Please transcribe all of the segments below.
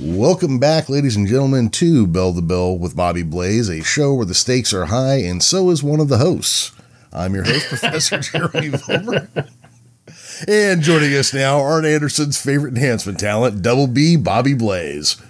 Welcome back, ladies and gentlemen, to Bell to Bell with Bobby Blaze, a show where the stakes are high, and so is one of the hosts. I'm your host, Professor Jeremy Volber. And joining us now, Arn Anderson's favorite enhancement talent, Double B Bobby Blaze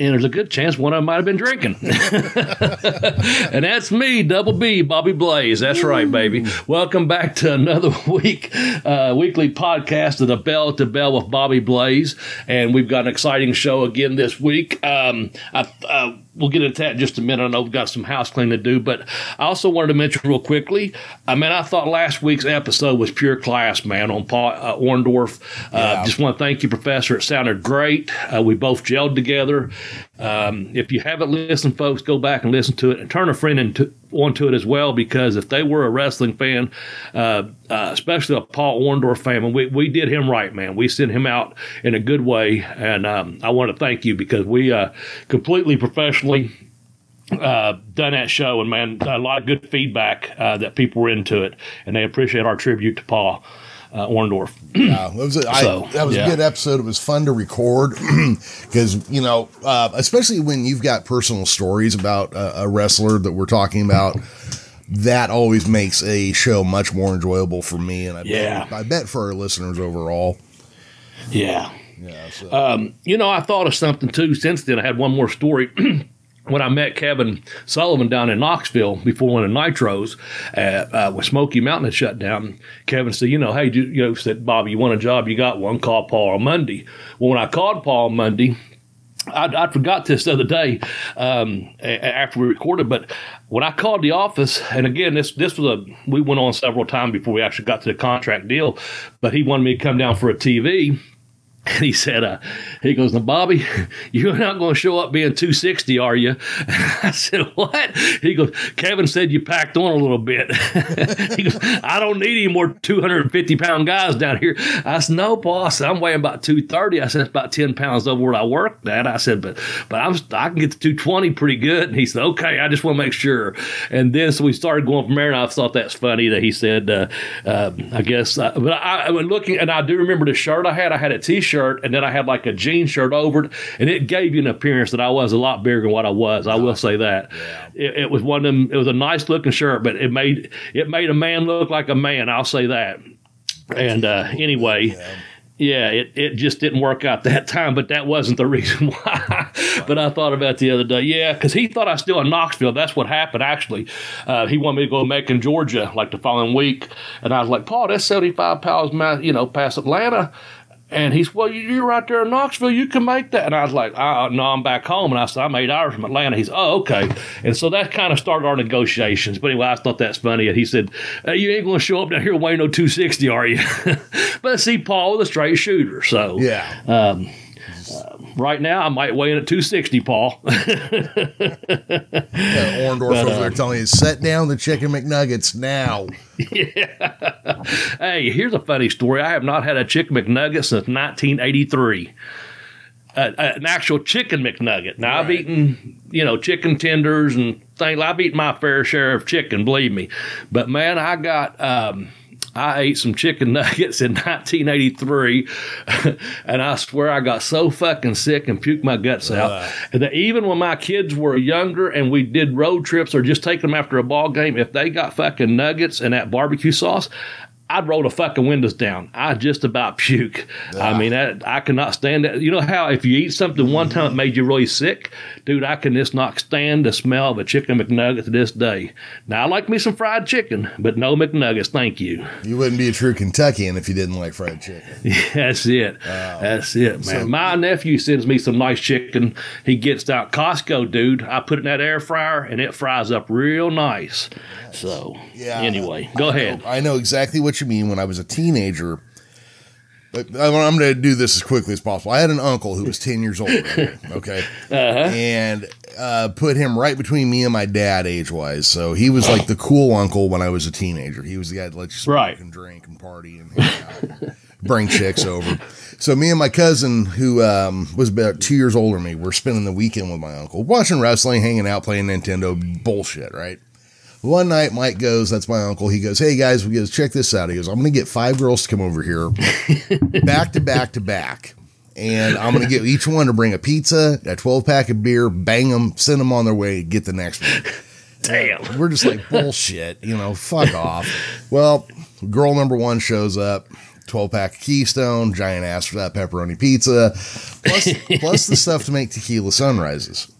and there's a good chance one of them might have been drinking. and that's me, Double B, Bobby Blaze. That's right, baby. Welcome back to another week, uh, weekly podcast of the Bell to Bell with Bobby Blaze. And we've got an exciting show again this week. Um, I, uh, we'll get into that in just a minute. I know we've got some house cleaning to do, but I also wanted to mention real quickly. I mean, I thought last week's episode was pure class, man, on Paul uh, Orndorff. Uh, yeah. Just want to thank you, Professor. It sounded great. Uh, we both gelled together. Um, if you haven't listened, folks, go back and listen to it and turn a friend into onto it as well because if they were a wrestling fan, uh, uh, especially a Paul Orndorff fan, we, we did him right, man. We sent him out in a good way, and um, I want to thank you because we uh, completely professionally uh, done that show, and man, a lot of good feedback uh, that people were into it, and they appreciate our tribute to Paul uh, Orndorff. yeah, was a, so, I, that was yeah. a good episode. It was fun to record because you know, uh, especially when you've got personal stories about a, a wrestler that we're talking about. that always makes a show much more enjoyable for me, and I yeah. bet, I bet for our listeners overall. Yeah. Yeah. So. Um, you know, I thought of something too. Since then, I had one more story. when I met Kevin Sullivan down in Knoxville before one of Nitros, uh, uh, when Smoky Mountain had shut down, Kevin said, "You know, hey, you, you know, said Bobby, you want a job? You got one? Call Paul on Monday." Well, when I called Paul on Monday. I, I forgot this the other day um, after we recorded, but when I called the office, and again, this this was a we went on several times before we actually got to the contract deal, but he wanted me to come down for a TV and he said, uh, he goes, now, Bobby, you're not going to show up being 260, are you? I said, what? He goes, Kevin said you packed on a little bit. he goes, I don't need any more 250 pound guys down here. I said, no, said, I'm weighing about 230. I said, it's about 10 pounds over where I work at. I said, but, but I'm, I can get to 220 pretty good. And he said, okay, I just want to make sure. And then, so we started going from there. And I thought that's funny that he said, uh, uh, I guess, uh, but I, I went looking and I do remember the shirt I had. I had a t-shirt shirt and then I had like a jean shirt over it, and it gave you an appearance that I was a lot bigger than what I was. I will say that. Yeah. It, it, was one of them. It was a nice looking shirt, but it made it made a man look like a man. I'll say that. And uh, anyway. Yeah yeah, it, it just didn't work out that time, but that wasn't the reason why. but I thought about the other day. Yeah, because he thought I was still in Knoxville. That's what happened, actually. Uh, he wanted me to go to Macon, Georgia, like the following week. And I was like, Paul, that's 75 pounds, you know, past Atlanta. And he said, Well, you're right there in Knoxville. You can make that. And I was like, No, I'm back home. And I said, I'm eight hours from Atlanta. He's, Oh, okay. And so that kind of started our negotiations. But anyway, I thought that's funny. And he said, hey, You ain't going to show up down here weighing no 260, are you? but see, Paul was a straight shooter. So, yeah. Um, uh, right now, I might weigh in at 260, Paul. yeah, Orndorff over uh, there telling you, set down the chicken McNuggets now. Yeah. hey, here's a funny story. I have not had a chicken McNugget since 1983. Uh, an actual chicken McNugget. Now right. I've eaten, you know, chicken tenders and things. I've eaten my fair share of chicken, believe me. But man, I got um, I ate some chicken nuggets in 1983, and I swear I got so fucking sick and puked my guts out. Uh. That even when my kids were younger and we did road trips or just take them after a ball game, if they got fucking nuggets and that barbecue sauce, I'd roll the fucking windows down. I just about puke. I mean, I, I cannot stand that. You know how if you eat something one time it made you really sick, dude? I can just not stand the smell of a chicken McNugget to this day. Now I like me some fried chicken, but no McNuggets, thank you. You wouldn't be a true Kentuckian if you didn't like fried chicken. yeah, that's it. That's it, man. So, My nephew sends me some nice chicken. He gets out Costco, dude. I put it in that air fryer and it fries up real nice. So yeah. Anyway, go I ahead. Know, I know exactly what you mean. When I was a teenager, I'm going to do this as quickly as possible. I had an uncle who was 10 years old. Okay. Uh-huh. And uh, put him right between me and my dad age wise. So he was like the cool uncle when I was a teenager. He was the guy that let you smoke right. and drink and party and bring chicks over. So me and my cousin, who um, was about two years older than me, were spending the weekend with my uncle, watching wrestling, hanging out, playing Nintendo, bullshit, right? One night, Mike goes, that's my uncle. He goes, Hey guys, we goes, check this out. He goes, I'm going to get five girls to come over here back to back to back. And I'm going to get each one to bring a pizza, a 12 pack of beer, bang them, send them on their way, get the next one. Damn. We're just like, bullshit, you know, fuck off. Well, girl number one shows up. 12 pack of Keystone, giant ass for that pepperoni pizza, plus, plus the stuff to make tequila sunrises.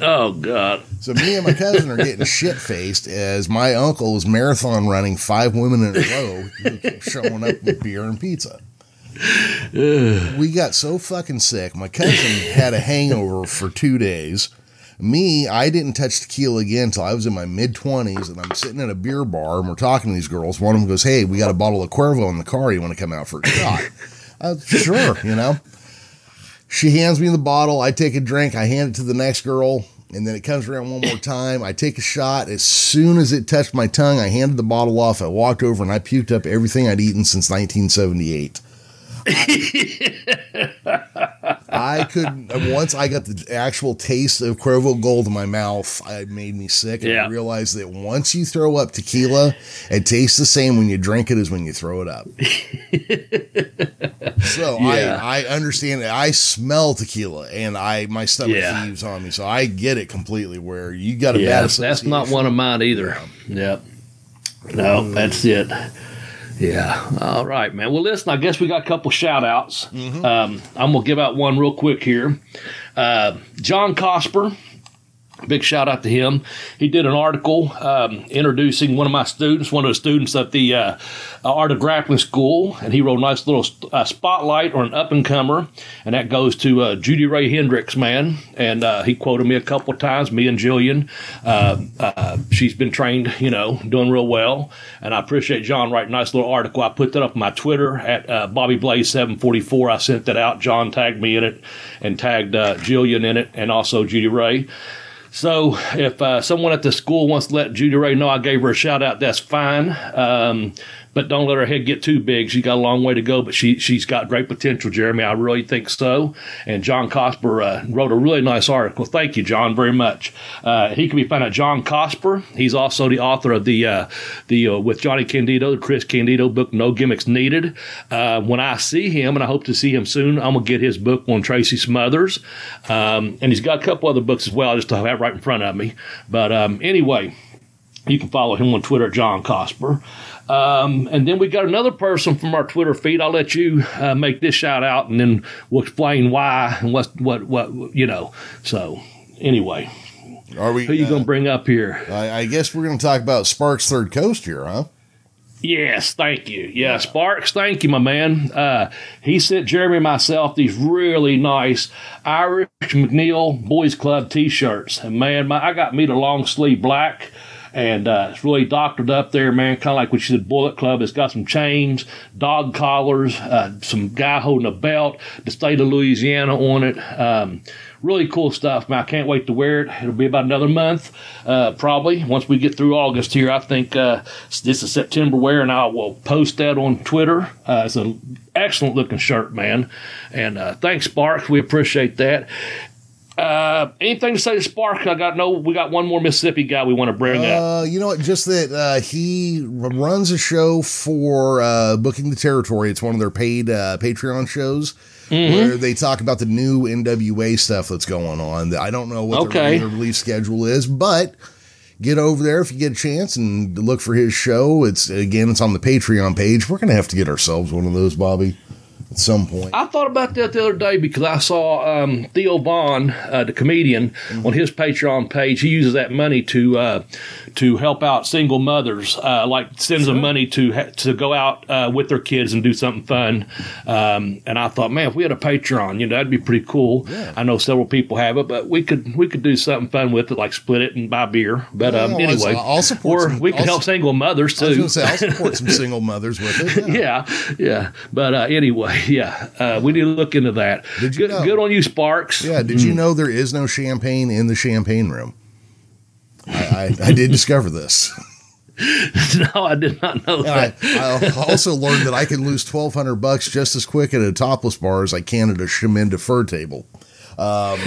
Oh God! So me and my cousin are getting shit faced as my uncle is marathon running five women in a row, showing up with beer and pizza. we got so fucking sick. My cousin had a hangover for two days. Me, I didn't touch tequila again until I was in my mid 20s, and I'm sitting at a beer bar and we're talking to these girls. One of them goes, Hey, we got a bottle of Cuervo in the car. You want to come out for a shot? uh, sure, you know. She hands me the bottle. I take a drink. I hand it to the next girl, and then it comes around one more time. I take a shot. As soon as it touched my tongue, I handed the bottle off. I walked over and I puked up everything I'd eaten since 1978. I couldn't. Once I got the actual taste of Cuervo Gold in my mouth, it made me sick. And Yeah. I realized that once you throw up tequila, it tastes the same when you drink it as when you throw it up. so Yeah. I, I understand it. I smell tequila, and I my stomach Yeah. heaves on me. So I get it completely. Where you got a Yeah, bad that's not one of mine either. Yep. No, that's it. Yeah. All right, man. Well, listen, I guess we got a couple shout outs. Um, I'm going to give out one real quick here. Uh, John Cosper, big shout out to him. He did an article um, introducing one of my students, one of the students at the uh, Art of Grappling School, and he wrote a nice little uh, spotlight on an up and comer, and that goes to uh, Judy Ray Hendricks, man. And uh, he quoted me a couple of times, me and Jillian. Uh, uh, she's been trained, you know, doing real well, and I appreciate John writing a nice little article. I put that up on my Twitter at uh, Bobby Blaze seven forty four. I sent that out. John tagged me in it, and tagged Jillian in it, and also Judy Ray. So if uh, someone at the school wants to let Judy Ray know I gave her a shout out, that's fine. Um, but don't let her head get too big. She's got a long way to go, but she she's got great potential, Jeremy. I really think so. And John Cosper uh, wrote a really nice article. Thank you, John, very much. Uh, he can be found at John Cosper. He's also the author of the uh, the uh, with Johnny Candido, the Chris Candido book, No Gimmicks Needed. Uh, when I see him, and I hope to see him soon, I'm gonna get his book on Tracy Smothers, um, and he's got a couple other books as well. I just have right in front of me. But um, anyway. You can follow him on Twitter, John Cosper. Um, and then we got another person from our Twitter feed. I'll let you uh, make this shout out, and then we'll explain why and what what what you know. So anyway, Are we? who you uh, gonna bring up here? I, I guess we're going to talk about Sparks Third Coast here, huh? Yes, thank you. Yeah, Sparks, thank you, my man. Uh, he sent Jeremy and myself these really nice Irish McNeil Boys Club T-shirts, and man, my, I got me the long sleeve black. And uh, it's really doctored up there, man. Kind of like what you said, Bullet Club. It's got some chains, dog collars, uh, some guy holding a belt, the state of Louisiana on it. Um, really cool stuff, man. I can't wait to wear it. It'll be about another month, uh, probably once we get through August here. I think uh, this is September wear, and I will post that on Twitter. Uh, it's an excellent looking shirt, man. And uh, thanks, Sparks. We appreciate that. Uh, anything to say to Spark? I got no. We got one more Mississippi guy we want to bring up. Uh, you know what? Just that uh, he runs a show for uh, Booking the Territory. It's one of their paid uh, Patreon shows Mm-hmm. where they talk about the new NWA stuff that's going on. I don't know what Okay. the release schedule is, but get over there if you get a chance and look for his show. It's again, it's on the Patreon page. We're gonna have to get ourselves one of those, Bobby, at some point. I thought about that the other day because I saw um, Theo Von, uh, the comedian, on his Patreon page. He uses that money to uh, to help out single mothers, uh, like sends them money to ha- to go out uh, with their kids and do something fun. Um, and I thought, man, if we had a Patreon, you know, that'd be pretty cool. I know several people have it, but we could we could do something fun with it, like split it and buy beer. But um, Well, anyway, I'll support or some- we could I'll help su- single mothers I was too. say I'll support some single mothers with it. Yeah. yeah, yeah. But uh, anyway, yeah, uh, we need to look into that. Did you good, know- good on you, Sparks. Yeah, did you know there is no champagne in the champagne room? I, I, I did discover this. no, I did not know And I, that. I also learned that I can lose twelve hundred bucks just as quick at a topless bar as I can at a Chemin de Fer table. Um,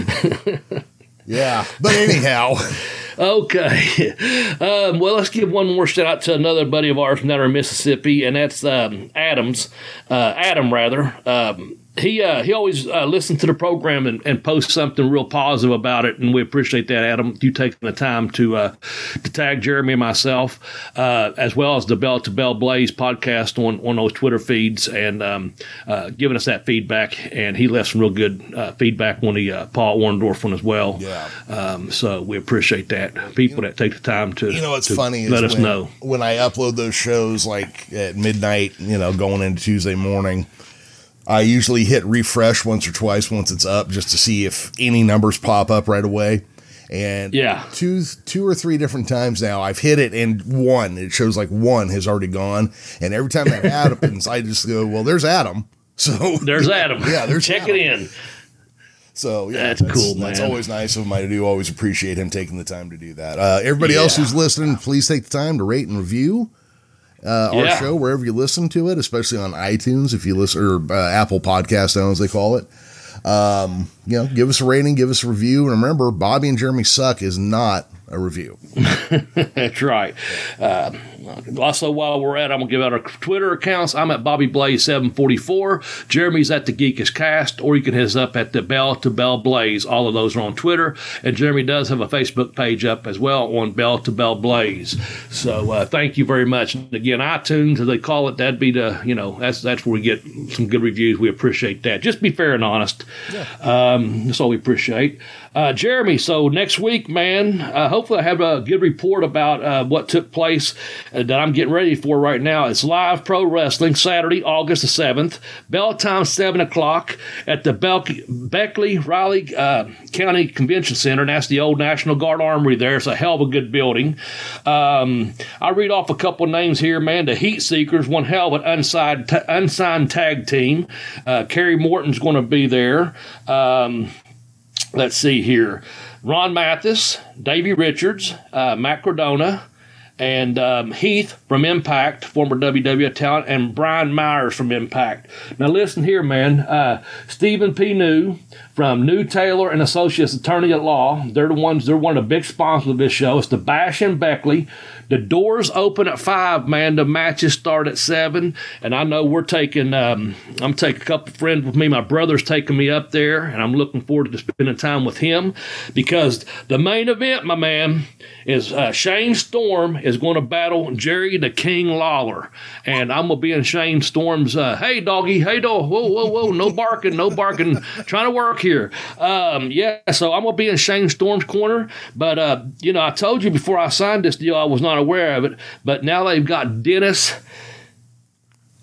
yeah, but anyhow, Okay. Um, well, let's give one more shout out to another buddy of ours from down in Mississippi, and that's um, Adams. Uh, Adam, rather. Um, he uh, he always uh, listens to the program and, and posts something real positive about it, and we appreciate that, Adam. You taking the time to uh, to tag Jeremy and myself, uh, as well as the Bell to Bell Blaze podcast on on those Twitter feeds, and um, uh, giving us that feedback. And he left some real good uh, feedback on the Paul Orndorff one as well. Yeah. Um, so we appreciate that. People that take the time to You know what's funny let is us when, know. when I upload those shows like at midnight, you know, going into Tuesday morning. I usually hit refresh once or twice once it's up just to see if any numbers pop up right away. And Yeah. two two or three different times now I've hit it and one it shows like one has already gone. And every time that happens, I just go, well, there's Adam. So There's Adam. Yeah, there's check Adam. it in. So yeah, That's cool, That's always nice of him. I do always appreciate him taking the time to do that. Uh, everybody else who's listening, please take the time to rate and review uh, our Yeah. show wherever you listen to it, especially on iTunes if you listen or uh, Apple Podcast, now as they call it. Um, you know, give us a rating, give us a review, and remember, Bobby and Jeremy suck is not a review. That's right. Uh, also, while we're at, it, I'm gonna give out our Twitter accounts. I'm at Bobby Blaze 744. Jeremy's at the Geekish Cast, or you can hit us up at the Bell to Bell Blaze. All of those are on Twitter, and Jeremy does have a Facebook page up as well on Bell to Bell Blaze. So uh, thank you very much. And again, iTunes, as they call it, that'd be the you know that's that's where we get some good reviews. We appreciate that. Just be fair and honest. Um, that's all we appreciate. Uh, Jeremy, so next week, man, uh, hopefully I have a good report about uh, what took place uh, that I'm getting ready for right now. It's live pro wrestling Saturday, August the 7th, bell time 7 o'clock at the Bel- Beckley Raleigh uh, County Convention Center. And that's the old National Guard Armory there. It's a hell of a good building. Um, I'll read off a couple names here, man. The Heat Seekers, one hell of an unsigned, ta- unsigned tag team. Uh, Kerry Morton's going to be there. Um, let's see here. Ron Mathis, Davey Richards, uh, Matt and um, Heath from Impact, former WWF talent, and Brian Myers from Impact. Now listen here, man. Uh, Stephen P. New from New Taylor and Associates Attorney at Law. They're the ones. They're one of the big sponsors of this show. It's the Bash in Beckley. The doors open at five, man. The matches start at seven, and I know we're taking. Um, I'm taking a couple friends with me. My brother's taking me up there, and I'm looking forward to spending time with him because the main event, my man, is uh, Shane Storm is going to battle Jerry the King Lawler, and I'm gonna be in Shane Storm's. Uh, hey, doggy, hey, dog, whoa, whoa, whoa, no barking, no barking, trying to work here. Um, yeah, so I'm gonna be in Shane Storm's corner, but uh, you know, I told you before I signed this deal, I was not aware of it, but now they've got Dennis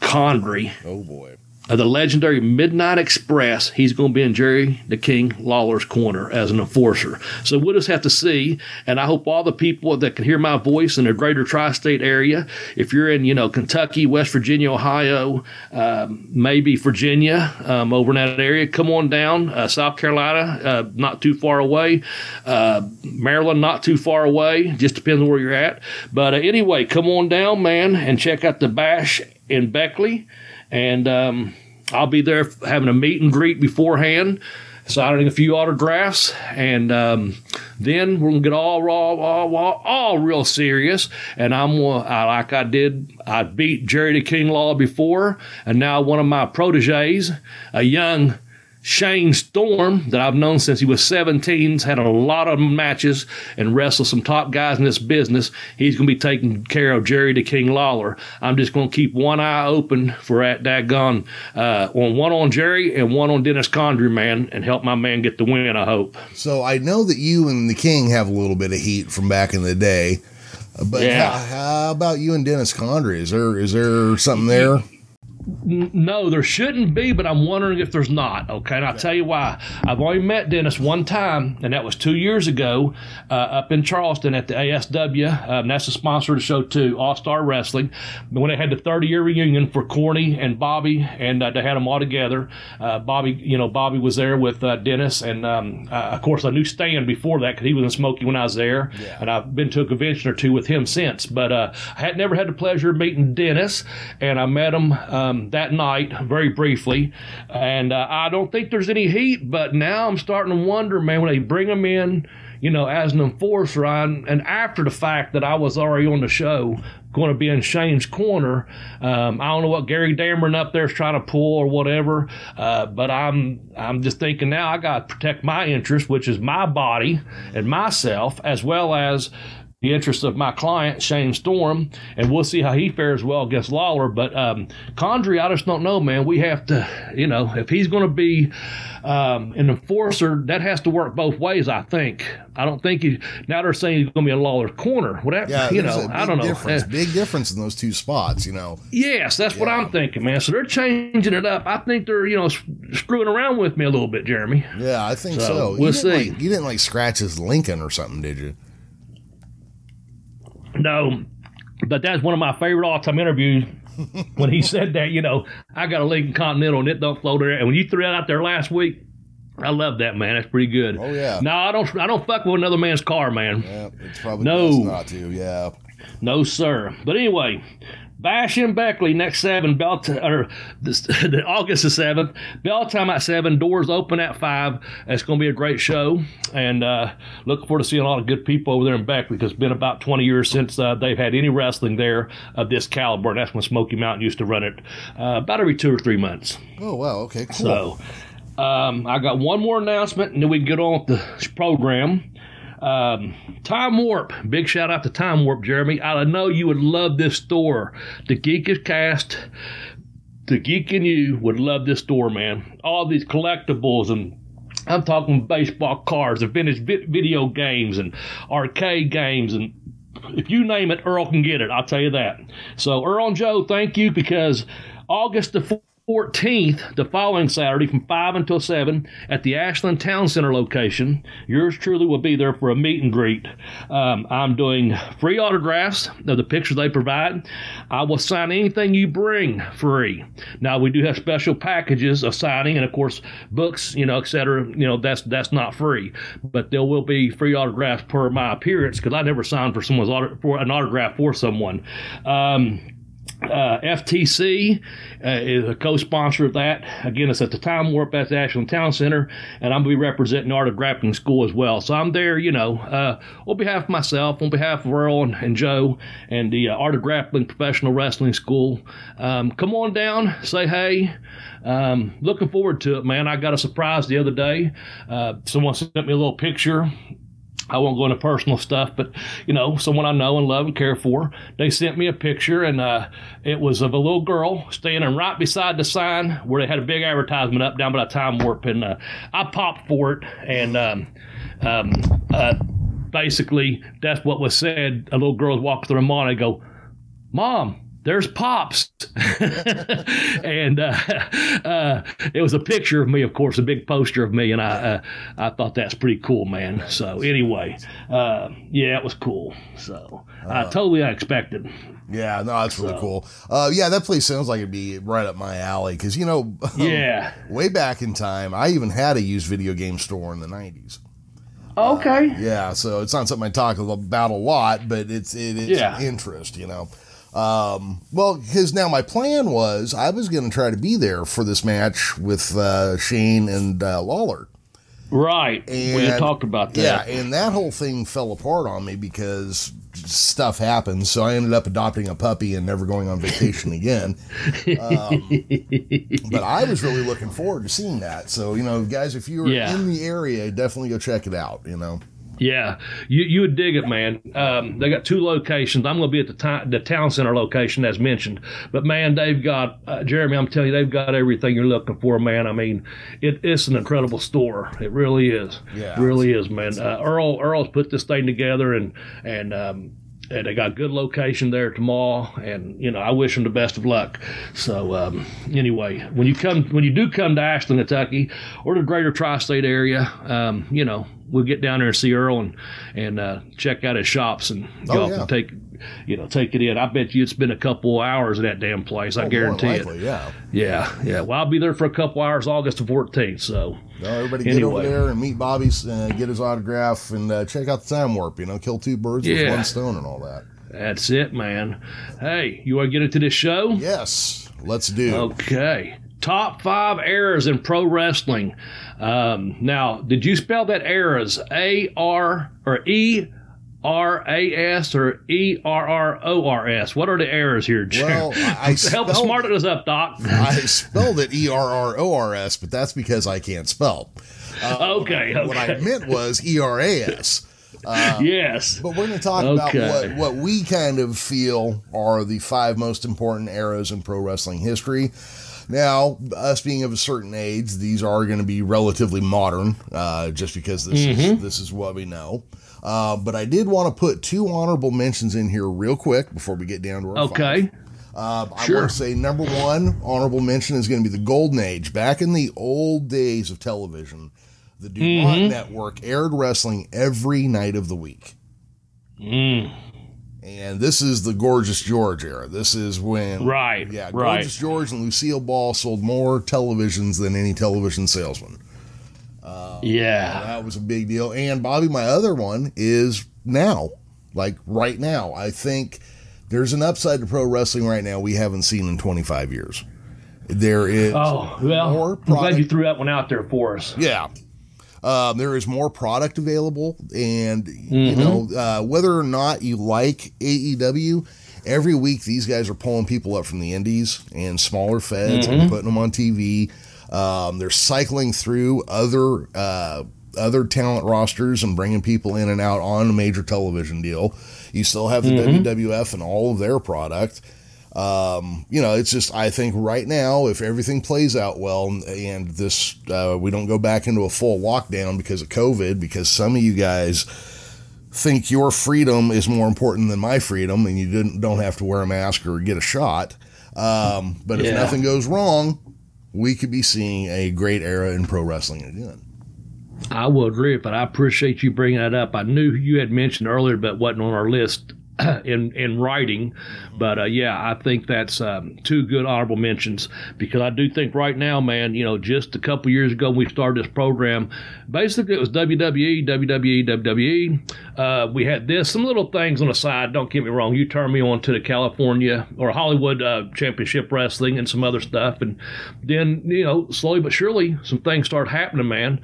Condrey Oh boy. Of the legendary Midnight Express. He's going to be in Jerry the King Lawler's corner as an enforcer. So we'll just have to see. And I hope all the people that can hear my voice in the greater tri-state area, if you're in, you know, Kentucky, West Virginia, Ohio, um, maybe Virginia, um, over in that area, come on down. Uh, South Carolina, uh, not too far away. Uh, Maryland, not too far away. Just depends on where you're at. But uh, anyway, come on down, man, and check out the Bash in Beckley and um, I'll be there having a meet and greet beforehand, signing a few autographs, and um, then we're gonna get all raw, all, all, all real serious. And I'm I, like I did. I beat Jerry the King Law before, and now one of my proteges, a young. Shane Storm, that I've known since he was 17, had a lot of matches and wrestled some top guys in this business. He's going to be taking care of Jerry the King Lawler. I'm just going to keep one eye open for that daggone, uh, on one on Jerry and one on Dennis Condrey, man, and help my man get the win, I hope. So I know that you and the King have a little bit of heat from back in the day. But Yeah. how, how about you and Dennis Condrey? Is there is there something there? No, there shouldn't be, but I'm wondering if there's not. Okay, and I'll tell you why. I've only met Dennis one time, and that was two years ago uh, up in Charleston at the ASW. Um, that's the sponsor of the show too, All Star Wrestling. When they had the 30 year reunion for Corny and Bobby, and uh, they had them all together. Uh, Bobby, you know, Bobby was there with uh, Dennis, and um, uh, of course I knew Stan before that because he was in Smoky when I was there, and I've been to a convention or two with him since. But uh, I had never had the pleasure of meeting Dennis, and I met him um, that night very briefly, and uh, I don't think there's any heat. But now I'm starting to wonder, man, when they bring them in, you know, as an enforcer, and, and after the fact that I was already on the show, going to be in Shane's corner. Um, I don't know what Gary Dameron up there is trying to pull or whatever, uh, but I'm I'm just thinking now I got to protect my interest, which is my body and myself, as well as the interest of my client, Shane Storm, and we'll see how he fares well against Lawler. But um, Condrey, I just don't know, man. We have to, you know, if he's going to be um, an enforcer, that has to work both ways, I think. I don't think he, now they're saying he's going to be a Lawler's corner. Whatever, yeah, you know, I don't know. Difference, big difference in those two spots, you know. Yes, that's yeah. what I'm thinking, man. So they're changing it up. I think they're, you know, screwing around with me a little bit, Jeremy. Yeah, I think so. so. We'll see. Like, you didn't like scratch his Lincoln or something, did you? No, but that's one of my favorite all time interviews. when he said that, you know, I got a Lincoln Continental and it don't float there. And when you threw it out there last week, I love that man. That's pretty good. Oh yeah. No, I don't. I don't fuck with another man's car, man. Yeah, it's probably no not to. Yeah. No, sir. But anyway, Bash in Beckley next seven, bell t- or this, August the seventh. Bell time at seven, doors open at five. It's going to be a great show, and uh, looking forward to seeing a lot of good people over there in Beckley because it's been about twenty years since uh, they've had any wrestling there of this caliber. And that's when Smoky Mountain used to run it uh, about every two or three months. Oh wow, okay, cool. So. Um, I got one more announcement, and then we can get on with the program. Um, Time Warp, big shout out to Time Warp, Jeremy. I know you would love this store. The Geekish Cast, the Geek and you would love this store, man. All these collectibles and I'm talking baseball cards and vintage video games and arcade games and if you name it, Earl can get it. I'll tell you that. So Earl and Joe, thank you because August the 14th, the following Saturday from 5 until 7 at the Ashland Town Center location. Yours truly will be there for a meet and greet. Um, I'm doing free autographs of the pictures they provide. I will sign anything you bring free. Now, we do have special packages of signing and, of course, books, you know, etc. You know, that's that's not free, but there will be free autographs per my appearance because I never signed for someone's auto- for an autograph for someone. Um, uh, FTC uh, is a co-sponsor of that. Again, it's at the Time Warp at the Ashland Town Center, and I'm going to be representing Art of Grappling School as well. So I'm there, you know, uh, on behalf of myself, on behalf of Earl and, and Joe, and the uh, Art of Grappling Professional Wrestling School. Um, come on down, say hey. Um, looking forward to it, man. I got a surprise the other day. Uh, someone sent me a little picture I won't go into personal stuff, but you know, someone I know and love and care for. They sent me a picture, and uh, it was of a little girl standing right beside the sign where they had a big advertisement up down by the Time Warp, and uh, I popped for it, and um, um, uh, basically that's what was said. A little girl walking through the mall, and I go, "Mom." There's pops. And uh, uh, it was a picture of me of course a big poster of me and i uh, i thought that's pretty cool man. So anyway uh, yeah it was cool. So i uh, totally unexpected. Yeah no that's really so. cool. Uh, yeah that place sounds like it'd be right up my alley because you know yeah. way back in time i even had a used video game store in the 90s okay. Yeah so it's not something i talk about a lot but it's it, it's yeah. interest you know um, well, because now my plan was I was going to try to be there for this match with uh, Shane and uh, Lawler. Right. And, we talked about that. Yeah, and that whole thing fell apart on me because stuff happened. So I ended up adopting a puppy and never going on vacation again. Um, but I was really looking forward to seeing that. So, you know, guys, if you're yeah. in the area, definitely go check it out, you know. Yeah, you you would dig it, man. Um, they got two locations. I'm going to be at the, t- the town center location as mentioned, but man, they've got uh, Jeremy. I'm telling you, they've got everything you're looking for, man. I mean, it, it's an incredible store. It really is. Yeah, it really is, man. Uh, Earl Earl's put this thing together, and and um, and they got good location there tomorrow and you know i wish them the best of luck so um, anyway when you come when you do come to ashland kentucky or the greater tri-state area um, you know we'll get down there and see earl and and uh, check out his shops and go oh, yeah. and take you know, take it in. I bet you it's been a couple hours in that damn place. I oh, guarantee likely, it. Yeah. Yeah. Yeah. Well, I'll be there for a couple hours August the 14th. So, everybody get anyway. over there and meet Bobby, uh, get his autograph, and uh, check out the Time Warp. You know, kill two birds yeah. with one stone and all that. That's it, man. Hey, you want to get into this show? Yes, let's do. Okay. Top five errors in pro wrestling. Um, now, did you spell that errors? A R or E R A S or E R R O R S? What are the errors here, Jim? Well, I, I help smarten us up, Doc. I spelled it E R R O R S, but that's because I can't spell. Uh, okay, okay. What I meant was E R A S. Uh, yes. But we're going to talk Okay. about what, what we kind of feel are the five most important eras in pro wrestling history. Now, us being of a certain age, these are going to be relatively modern, uh, just because this Mm-hmm. is this is what we know. Uh, but I did want to put two honorable mentions in here real quick before we get down to our Okay. five. Um, I want to say number one honorable mention is going to be the Golden Age. Back in the old days of television, the Dumont Mm-hmm. Network aired wrestling every night of the week. Mm. And this is the Gorgeous George era. This is when, Right, Yeah, right. Gorgeous George and Lucille Ball sold more televisions than any television salesman. Um, yeah. That was a big deal. And Bobby, my other one is now, like right now. I think there's an upside to pro wrestling right now we haven't seen in 25 years. There is Oh, well, more I'm glad you threw that one out there for us. Yeah. Um, there is more product available, and Mm-hmm. you know uh, whether or not you like AEW, every week these guys are pulling people up from the indies and smaller feds Mm-hmm. and putting them on TV. Um, they're cycling through other uh, other talent rosters and bringing people in and out on a major television deal. You still have the Mm-hmm. WWF and all of their product. Um, you know, it's just I think right now, if everything plays out well, and this uh, we don't go back into a full lockdown because of COVID, because some of you guys think your freedom is more important than my freedom, and you didn't don't have to wear a mask or get a shot. Um, but if Yeah. nothing goes wrong, we could be seeing a great era in pro wrestling again. I will agree, but I appreciate you bringing that up. I knew you had mentioned earlier, but wasn't on our list in in writing. But uh, yeah, I think that's um, two good honorable mentions because I do think right now, man, you know, just a couple years ago when we started this program, basically it was WWE, WWE, WWE. Uh, we had this, some little things on the side. Don't get me wrong. You turned me on to the California or Hollywood uh, Championship Wrestling and some other stuff, and then you know, slowly but surely, some things start happening, man.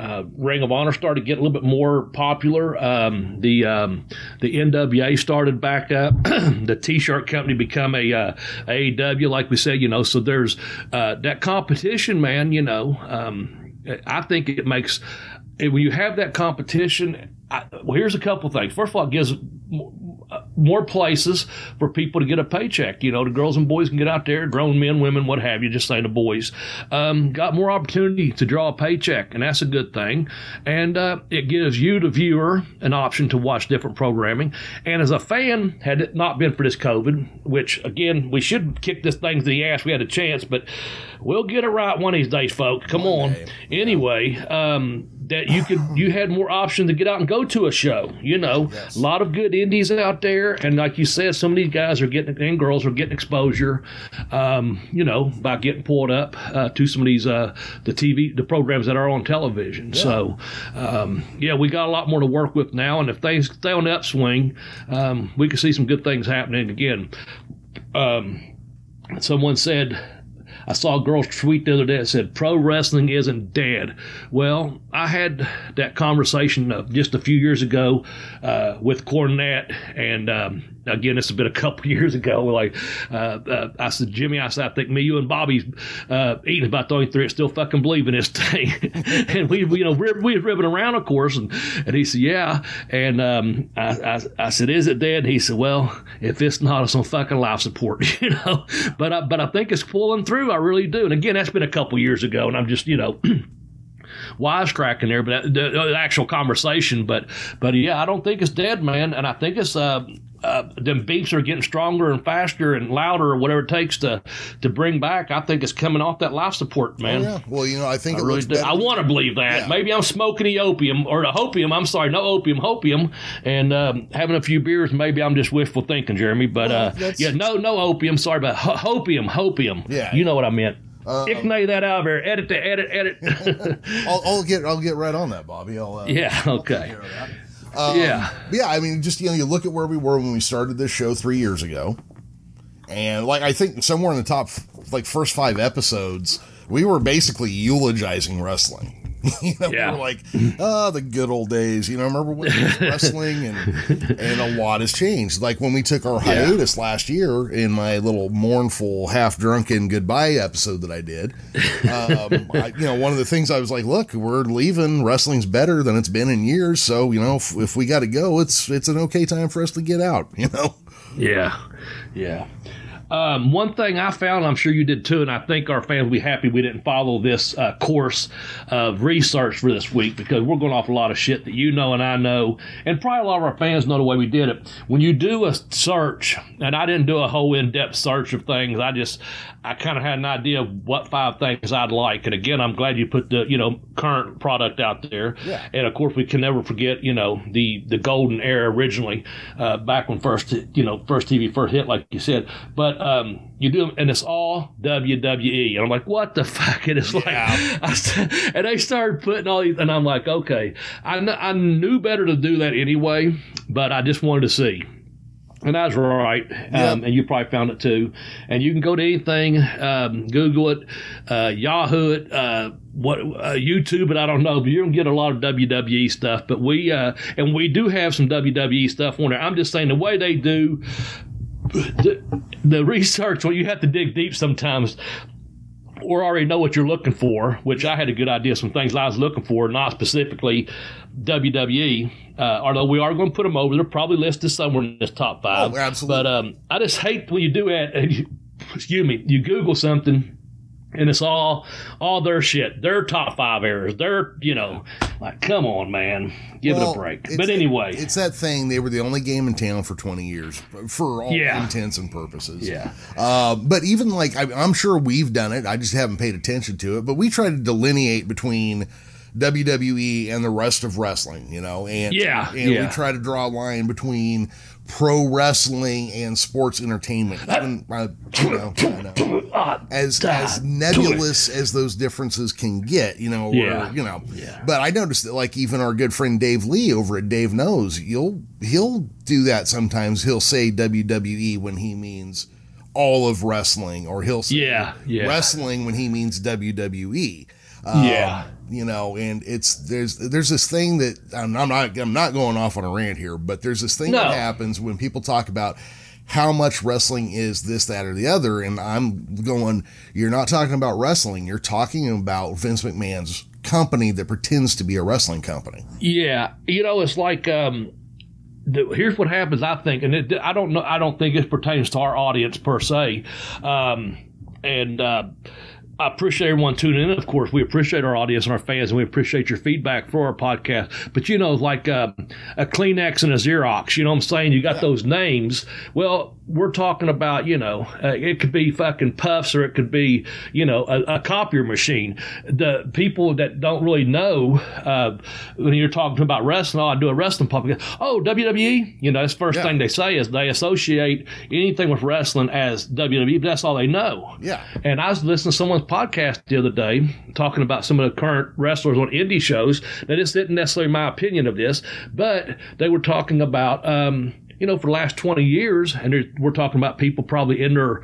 Uh, Ring of Honor started getting a little bit more popular. Um, the um, the NWA started back up. the T-shirt company become a uh, like we said, you know. So there's uh, that competition, man. You know, um, I think it makes when you have that competition. I, well, here's a couple things. First of all, it gives uh, more places for people to get a paycheck. You know, the girls and boys can get out there, grown men, women, what have you, just say the boys, um, got more opportunity to draw a paycheck, and that's a good thing. And uh, it gives you, the viewer, an option to watch different programming. And as a fan, had it not been for this COVID, which again, we should kick this thing to the ass, we had a chance, but we'll get it right one of these days, folks. Come on. day. Anyway, um, that you could you had more options to get out and go to a show. You know, Yes. a lot of good indies out there, and like you said, some of these guys are getting and girls are getting exposure. Um, you know, by getting pulled up uh, to some of these uh, the TV the programs that are on television. So, um, yeah, we got a lot more to work with now, and if things stay on the upswing, um, we can see some good things happening again. Um, someone said. I saw a girl's tweet the other day that said, Pro wrestling isn't dead. Well, I had that conversation uh, just a few years ago uh, with Cornette, and um, again, this has been a couple years ago. Like, uh, uh, I said, Jimmy, I said, I think me, you, and Bobby uh, eating about the only three that still fucking believe in this thing. and we, you know, we we was ribbing around, of course, and, and he said, Yeah. And um, I, I, I said, Is it dead? He said, Well, if it's not, it's on fucking life support, you know. But I, but I think it's pulling through. I really do. And again, that's been a couple years ago, and I'm just, you know. wisecracking there, but the, the actual conversation. But but yeah, I don't think it's dead, man, and I think it's uh, uh them beeps are getting stronger and faster and louder or whatever it takes to to bring back. I think it's coming off that life support, man. Yeah. Well, you know, I think I it really looks do. I want to believe that. Yeah. Maybe I'm smoking the opium or the hopium. I'm sorry, no opium, hopium, and um, having a few beers. Maybe I'm just wishful thinking, Jeremy. But Well, uh, yeah, no, no opium. Sorry, but hopium, hopium. Yeah. you know what I meant. Uh, Ignite that out there. Edit the edit, edit. I'll, I'll get I'll get right on that, Bobby. I'll, uh, yeah. Okay. take care of that. Um, yeah. Yeah. I mean, just, you know, you look at where we were when we started this show three years ago. And like, I think somewhere in the top, like, first five episodes, we were basically eulogizing wrestling. you know, yeah. we were like, oh, the good old days. You know, remember when wrestling and and a lot has changed. Like when we took our hiatus yeah. last year in my little mournful, half drunken goodbye episode that I did. Um, I, you know, one of the things I was like, look, we're leaving. Wrestling's better than it's been in years. So you know, if, if we got to go, it's it's an okay time for us to get out. You know. Yeah, yeah. Um, one thing I found, I'm sure you did too, and I think our fans will be happy we didn't follow this uh, course of research for this week because we're going off a lot of shit that you know and I know, and probably a lot of our fans know the way we did it. When you do a search, and I didn't do a whole in depth search of things, I just, I kind of had an idea of what five things I'd like. And again, I'm glad you put the, you know, current product out there. Yeah. And of course, we can never forget, you know, the, the golden era originally, uh, back when first, you know, first TV first hit, like you said. But, um, you do them, and it's all WWE. And I'm like, what the fuck? And it's yeah. like, and they started putting all these, and I'm like, okay, I, kn- I knew better to do that anyway, but I just wanted to see. And I was right, um, and you probably found it too. And you can go to anything, um, Google it, uh, Yahoo it, uh, what uh, YouTube, but I don't know. But you're gonna get a lot of WWE stuff. But we uh, and we do have some WWE stuff on there. I'm just saying the way they do the, the research, well, you have to dig deep sometimes or already know what you're looking for, which I had a good idea some things I was looking for, not specifically WWE. Uh, although we are going to put them over, they're probably listed somewhere in this top five. Oh, absolutely. But um, I just hate when you do that. excuse me, you Google something and it's all all their shit, their top five errors. They're you know like, come on, man, give well, it a break. But anyway, it's that thing. They were the only game in town for twenty years, for all yeah. intents and purposes. Yeah. Uh, but even like I, I'm sure we've done it. I just haven't paid attention to it. But we try to delineate between WWE and the rest of wrestling, you know, and yeah, and yeah. we try to draw a line between pro wrestling and sports entertainment. Even, uh, you know, know, as as nebulous as those differences can get, you know, yeah. Or, you know. Yeah. But I noticed that, like even our good friend Dave Lee over at Dave Knows, you'll he'll do that sometimes. He'll say WWE when he means all of wrestling, or he'll say yeah, yeah. wrestling when he means WWE. Um, yeah you know, and it's there's there's this thing that I'm, I'm, not I'm not going off on a rant here, but there's this thing no. that happens when people talk about how much wrestling is this, that, or the other, and I'm going, you're not talking about wrestling, you're talking about Vince McMahon's company that pretends to be a wrestling company. Yeah, you know, it's like um, the, here's what happens. I think, and it, I don't know, I don't think it pertains to our audience per se, um, and. Uh, I appreciate everyone tuning in. Of course, we appreciate our audience and our fans, and we appreciate your feedback for our podcast. But you know, like uh, a Kleenex and a Xerox, you know what I'm saying? You got yeah. those names. Well, we're talking about, you know, uh, it could be fucking puffs or it could be, you know, a, a copier machine. The people that don't really know, uh, when you're talking about wrestling, oh, I do a wrestling podcast. Oh, WWE? You know, that's the first yeah. thing they say is they associate anything with wrestling as WWE, but that's all they know. Yeah. And I was listening to someone's podcast the other day talking about some of the current wrestlers on indie shows. Now, this isn't necessarily my opinion of this, but they were talking about, um, you know, for the last 20 years, and we're talking about people probably in their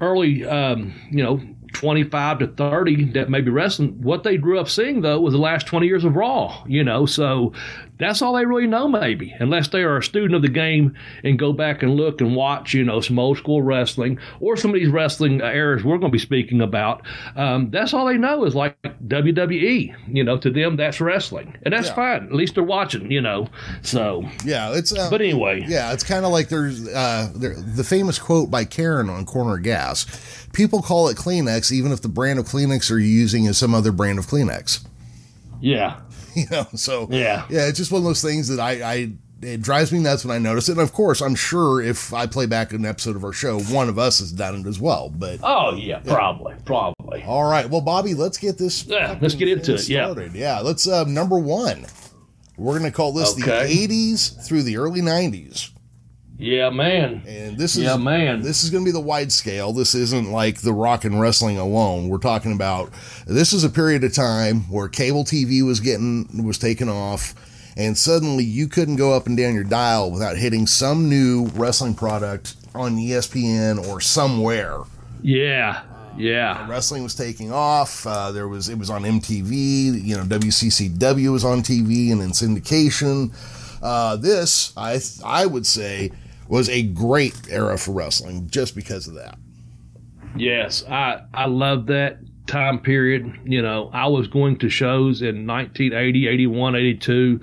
early, um, you know, 25 to 30 that may be wrestling. What they grew up seeing, though, was the last 20 years of Raw, you know, so that's all they really know, maybe, unless they are a student of the game and go back and look and watch, you know, some old school wrestling or some of these wrestling eras we're going to be speaking about. Um, that's all they know is like WWE. You know, to them, that's wrestling, and that's yeah. fine. At least they're watching, you know. So yeah, it's. Uh, but anyway, yeah, it's kind of like there's uh, the famous quote by Karen on Corner Gas. People call it Kleenex, even if the brand of Kleenex you're using is some other brand of Kleenex. Yeah, you know, so yeah, yeah, it's just one of those things that I, I it drives me nuts when I notice it. And of course, I'm sure if I play back an episode of our show, one of us has done it as well. But oh yeah, yeah. probably, probably. All right, well, Bobby, let's get this. Yeah, let's get into it. Started. Yeah, yeah. Let's uh, number one. We're going to call this okay. the '80s through the early '90s. Yeah, man. And this is yeah, man. This is going to be the wide scale. This isn't like the rock and wrestling alone. We're talking about this is a period of time where cable TV was getting was taken off, and suddenly you couldn't go up and down your dial without hitting some new wrestling product on ESPN or somewhere. Yeah. Yeah, wrestling was taking off. Uh, there was it was on MTV. You know, WCCW was on TV and in syndication. Uh, this, I I would say, was a great era for wrestling just because of that. Yes, I I love that time period. You know, I was going to shows in 1980, 81, 82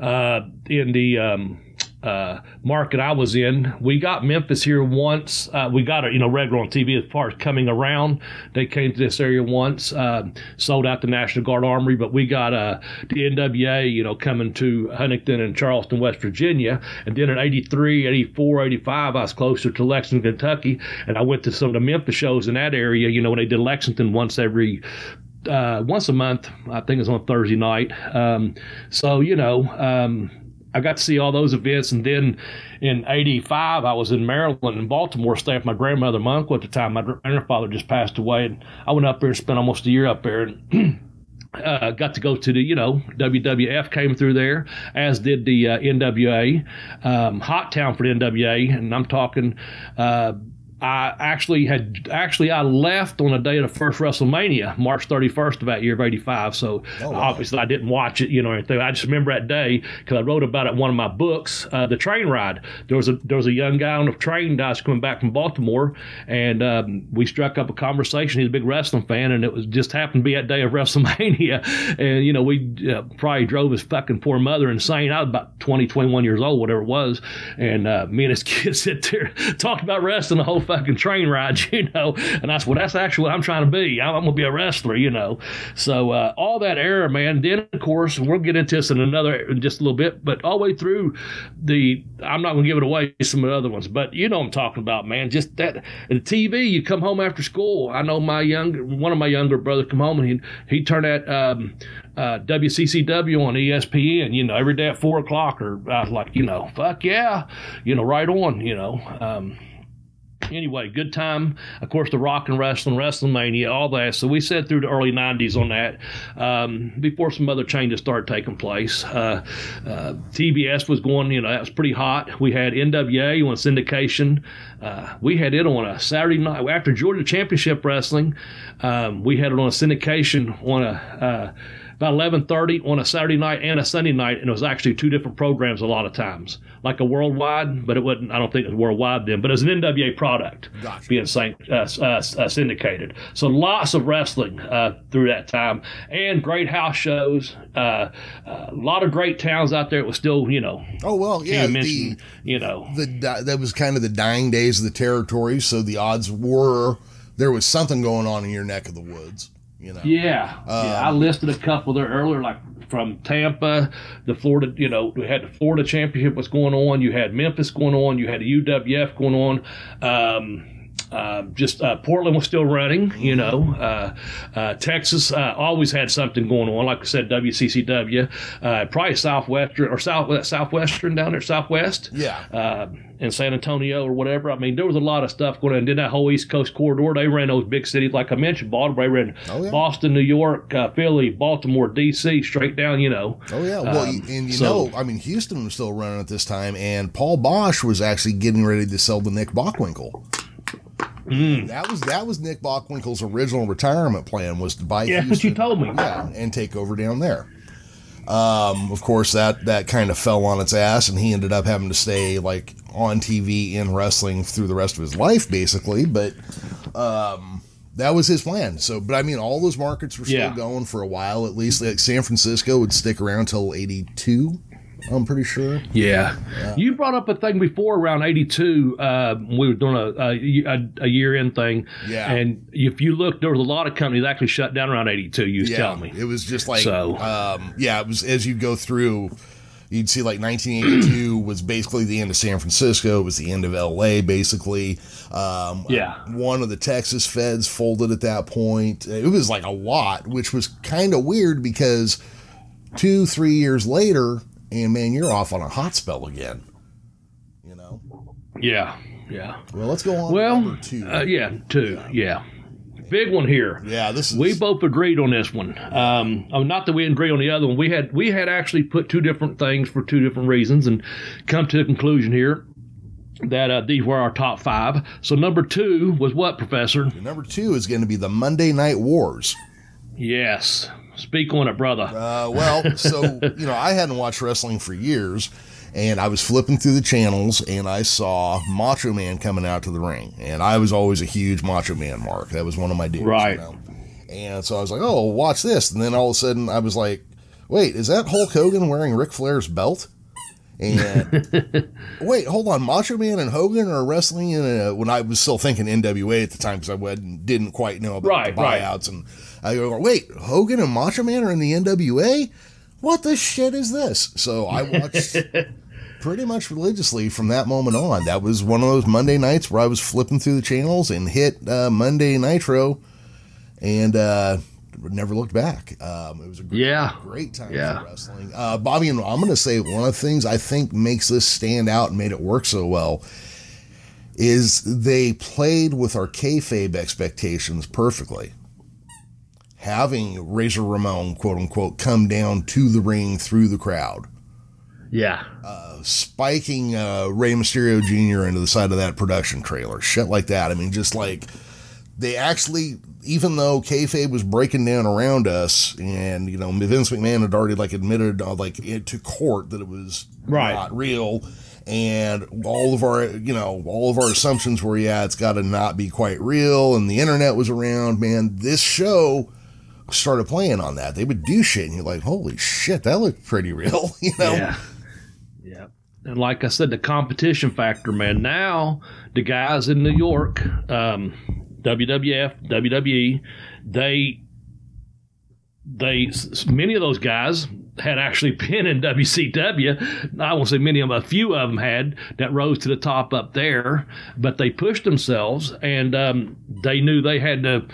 uh, in the um, uh, market I was in. We got Memphis here once. Uh, we got it, you know, regular on TV as far as coming around. They came to this area once, uh, sold out the National Guard Armory, but we got uh, the NWA, you know, coming to Huntington and Charleston, West Virginia. And then in 83, 84, 85, I was closer to Lexington, Kentucky, and I went to some of the Memphis shows in that area, you know, when they did Lexington once every uh, once a month. I think it's on Thursday night. Um, so you know, um, I got to see all those events. And then in 85, I was in Maryland and Baltimore staying with my grandmother, my uncle at the time. My grandfather just passed away. And I went up there and spent almost a year up there. And Uh, got to go to the, you know, WWF came through there, as did the uh, NWA. Um, hot town for the NWA, and I'm talking uh, I actually had actually I left on the day of the first WrestleMania, March 31st of that year of '85. So oh, wow. obviously I didn't watch it, you know, anything. I just remember that day because I wrote about it in one of my books, uh, the train ride. There was a there was a young guy on the train that was coming back from Baltimore, and um, we struck up a conversation. He's a big wrestling fan, and it was just happened to be that day of WrestleMania, and you know we uh, probably drove his fucking poor mother insane. I was about 20, 21 years old, whatever it was, and uh, me and his kids sit there talked about wrestling the whole fucking train ride, you know. And I said, well, that's actually what I'm trying to be. I'm, I'm going to be a wrestler, you know. So uh, all that era, man. Then of course we'll get into this in another in just a little bit, but all the way through the, I'm not going to give it away some of the other ones, but you know I'm talking about, man. Just that the TV. You come home after school. I know my younger one of my younger brothers come home and he he turned that um, uh, WCCW on ESPN, you know, every day at four o'clock, or I was like, you know, fuck yeah, you know, right on, you know. Um, anyway, good time. Of course, the rock and wrestling, WrestleMania, all that. So we said through the early 90s on that um, before some other changes started taking place. Uh, uh, TBS was going, you know, that was pretty hot. We had NWA on syndication. Uh, we had it on a Saturday night after Georgia Championship Wrestling. Um, we had it on a syndication on a about 11:30 on a Saturday night and a Sunday night, and it was actually two different programs a lot of times, like a worldwide, but it wasn't. I don't think it was worldwide then, but it was an NWA product gotcha. being uh, uh, uh, syndicated. So lots of wrestling uh, through that time, and great house shows. Uh, uh, a lot of great towns out there. It was still, you know. Oh well, yeah. The, you know, the that was kind of the dying days of the territory. So the odds were there was something going on in your neck of the woods. You know? Yeah, um, yeah. I listed a couple there earlier, like from Tampa, the Florida. You know, we had the Florida Championship was going on. You had Memphis going on. You had the UWF going on. Um, uh, just uh, Portland was still running, you know. Uh, uh Texas uh, always had something going on. Like I said, WCCW, uh, probably Southwestern or South Southwestern down there, Southwest. Yeah in San Antonio or whatever. I mean, there was a lot of stuff going on. And then that whole East Coast corridor, they ran those big cities, like I mentioned, Baltimore, they ran oh, yeah. Boston, New York, uh, Philly, Baltimore, D.C., straight down, you know. Oh, yeah. Well, um, and you so, know, I mean, Houston was still running at this time, and Paul Boesch was actually getting ready to sell the Nick Bockwinkel. Mm. That was that was Nick Bockwinkel's original retirement plan was to buy. Yeah, Houston, what you told me. Yeah, and take over down there. Um, of course, that that kind of fell on its ass, and he ended up having to stay like on TV in wrestling through the rest of his life, basically. But um, that was his plan. So, but I mean, all those markets were still yeah. going for a while at least. Like San Francisco would stick around till '82. I'm pretty sure. Yeah. yeah. You brought up a thing before around 82. Uh, we were doing a, a, a year end thing. Yeah. And if you look, there was a lot of companies actually shut down around 82. You was yeah. telling me. It was just like, so, um, yeah, it was as you go through, you'd see like 1982 was basically the end of San Francisco. It was the end of LA, basically. Um, yeah. One of the Texas feds folded at that point. It was like a lot, which was kind of weird because two, three years later, and man, you're off on a hot spell again. You know. Yeah. Yeah. Well, let's go on. Well, two. Uh, yeah, two. Yeah. big one here. Yeah, this is. We both agreed on this one. Um, oh, not that we agree on the other one. We had we had actually put two different things for two different reasons, and come to the conclusion here that uh, these were our top five. So number two was what, Professor? Number two is going to be the Monday Night Wars. Yes, speak on it, brother. Uh, well, so you know, I hadn't watched wrestling for years, and I was flipping through the channels, and I saw Macho Man coming out to the ring, and I was always a huge Macho Man mark. That was one of my dudes, right? You know? And so I was like, oh, watch this, and then all of a sudden I was like, wait, is that Hulk Hogan wearing Ric Flair's belt? And wait, hold on, Macho Man and Hogan are wrestling in a, when I was still thinking NWA at the time because I went and didn't quite know about right, the buyouts, right. and I go, wait, Hogan and Macho Man are in the NWA. What the shit is this? So I watched pretty much religiously from that moment on. That was one of those Monday nights where I was flipping through the channels and hit uh, Monday Nitro, and. uh never looked back. Um, it was a great, yeah. great time yeah. for wrestling. Uh, Bobby, and I'm going to say one of the things I think makes this stand out and made it work so well is they played with our kayfabe expectations perfectly. Having Razor Ramon, quote unquote, come down to the ring through the crowd. Yeah. Uh, spiking uh, Rey Mysterio Jr. into the side of that production trailer. Shit like that. I mean, just like they actually even though kayfabe was breaking down around us, and you know Vince McMahon had already like admitted uh, like to court that it was right. not real, and all of our you know all of our assumptions were yeah it's got to not be quite real, and the internet was around. Man, this show started playing on that. They would do shit, and you're like, holy shit, that looked pretty real, you know? Yeah. Yeah. And like I said, the competition factor, man. Now the guys in New York, um, WWF, WWE, they they many of those guys had actually been in WCW. I won't say many of them, a few of them had that rose to the top up there, but they pushed themselves and um, they knew they had to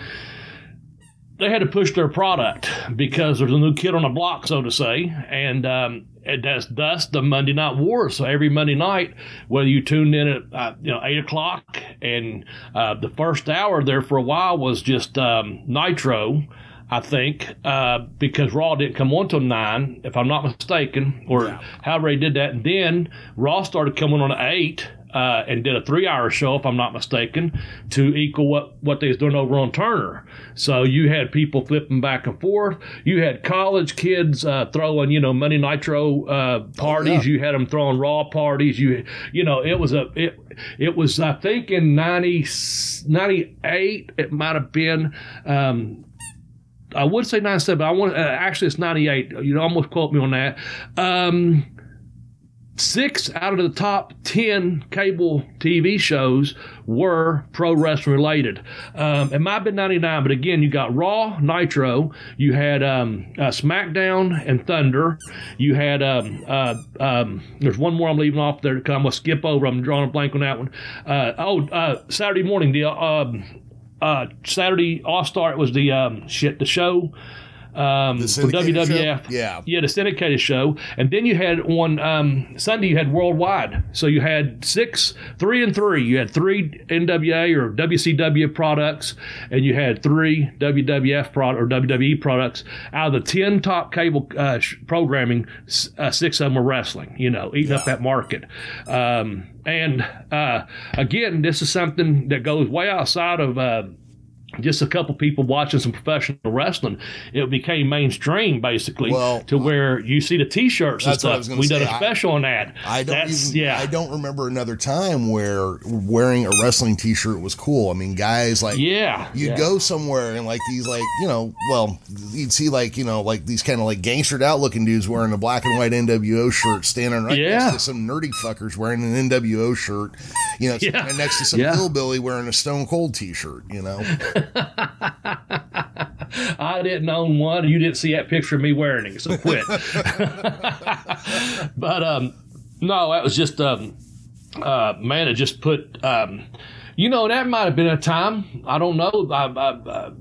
they had to push their product because there's a new kid on the block, so to say, and um, that's thus the Monday Night War. So every Monday night, whether you tuned in at uh, you know eight o'clock, and uh, the first hour there for a while was just um, Nitro. I think, uh, because Raw didn't come on till nine, if I'm not mistaken, or yeah. however they did that. And then Raw started coming on at eight, uh, and did a three hour show, if I'm not mistaken, to equal what, what they was doing over on Turner. So you had people flipping back and forth. You had college kids uh, throwing, you know, Monday Nitro uh, parties. Yeah. You had them throwing Raw parties. You, you know, it was a, it, it was, I think in 90, 98, it might have been, um, I would say 97, but I want, uh, actually it's 98. You almost quote me on that. Um, six out of the top 10 cable TV shows were pro wrestling related. Um, it might have been 99, but again, you got Raw, Nitro, you had um, uh, SmackDown and Thunder, you had, um, uh, um, there's one more I'm leaving off there I'm going to skip over. I'm drawing a blank on that one. Uh, oh, uh, Saturday morning, the um, uh, Saturday All Star, it was the um, shit, the show um, for WWF. Show? Yeah, yeah, the syndicated show, and then you had on um, Sunday you had worldwide. So you had six, three and three. You had three NWA or WCW products, and you had three WWF product or WWE products. Out of the ten top cable uh, programming, uh, six of them were wrestling. You know, eating yeah. up that market. Um, and uh, again, this is something that goes way outside of uh, just a couple people watching some professional wrestling, it became mainstream basically well, to where you see the T-shirts and stuff. We say. did a special I, on that. I don't even, yeah. I don't remember another time where wearing a wrestling T-shirt was cool. I mean, guys like yeah, you'd yeah. go somewhere and like these like you know, well, you'd see like you know like these kind of like gangstered out looking dudes wearing a black and white NWO shirt, standing right yeah. next to some nerdy fuckers wearing an NWO shirt, you know, yeah. next to some hillbilly wearing a Stone Cold T-shirt, you know. I didn't own one. You didn't see that picture of me wearing it, so quit. but um, no, that was just um, uh, man. It just put um, you know that might have been a time. I don't know. I, I,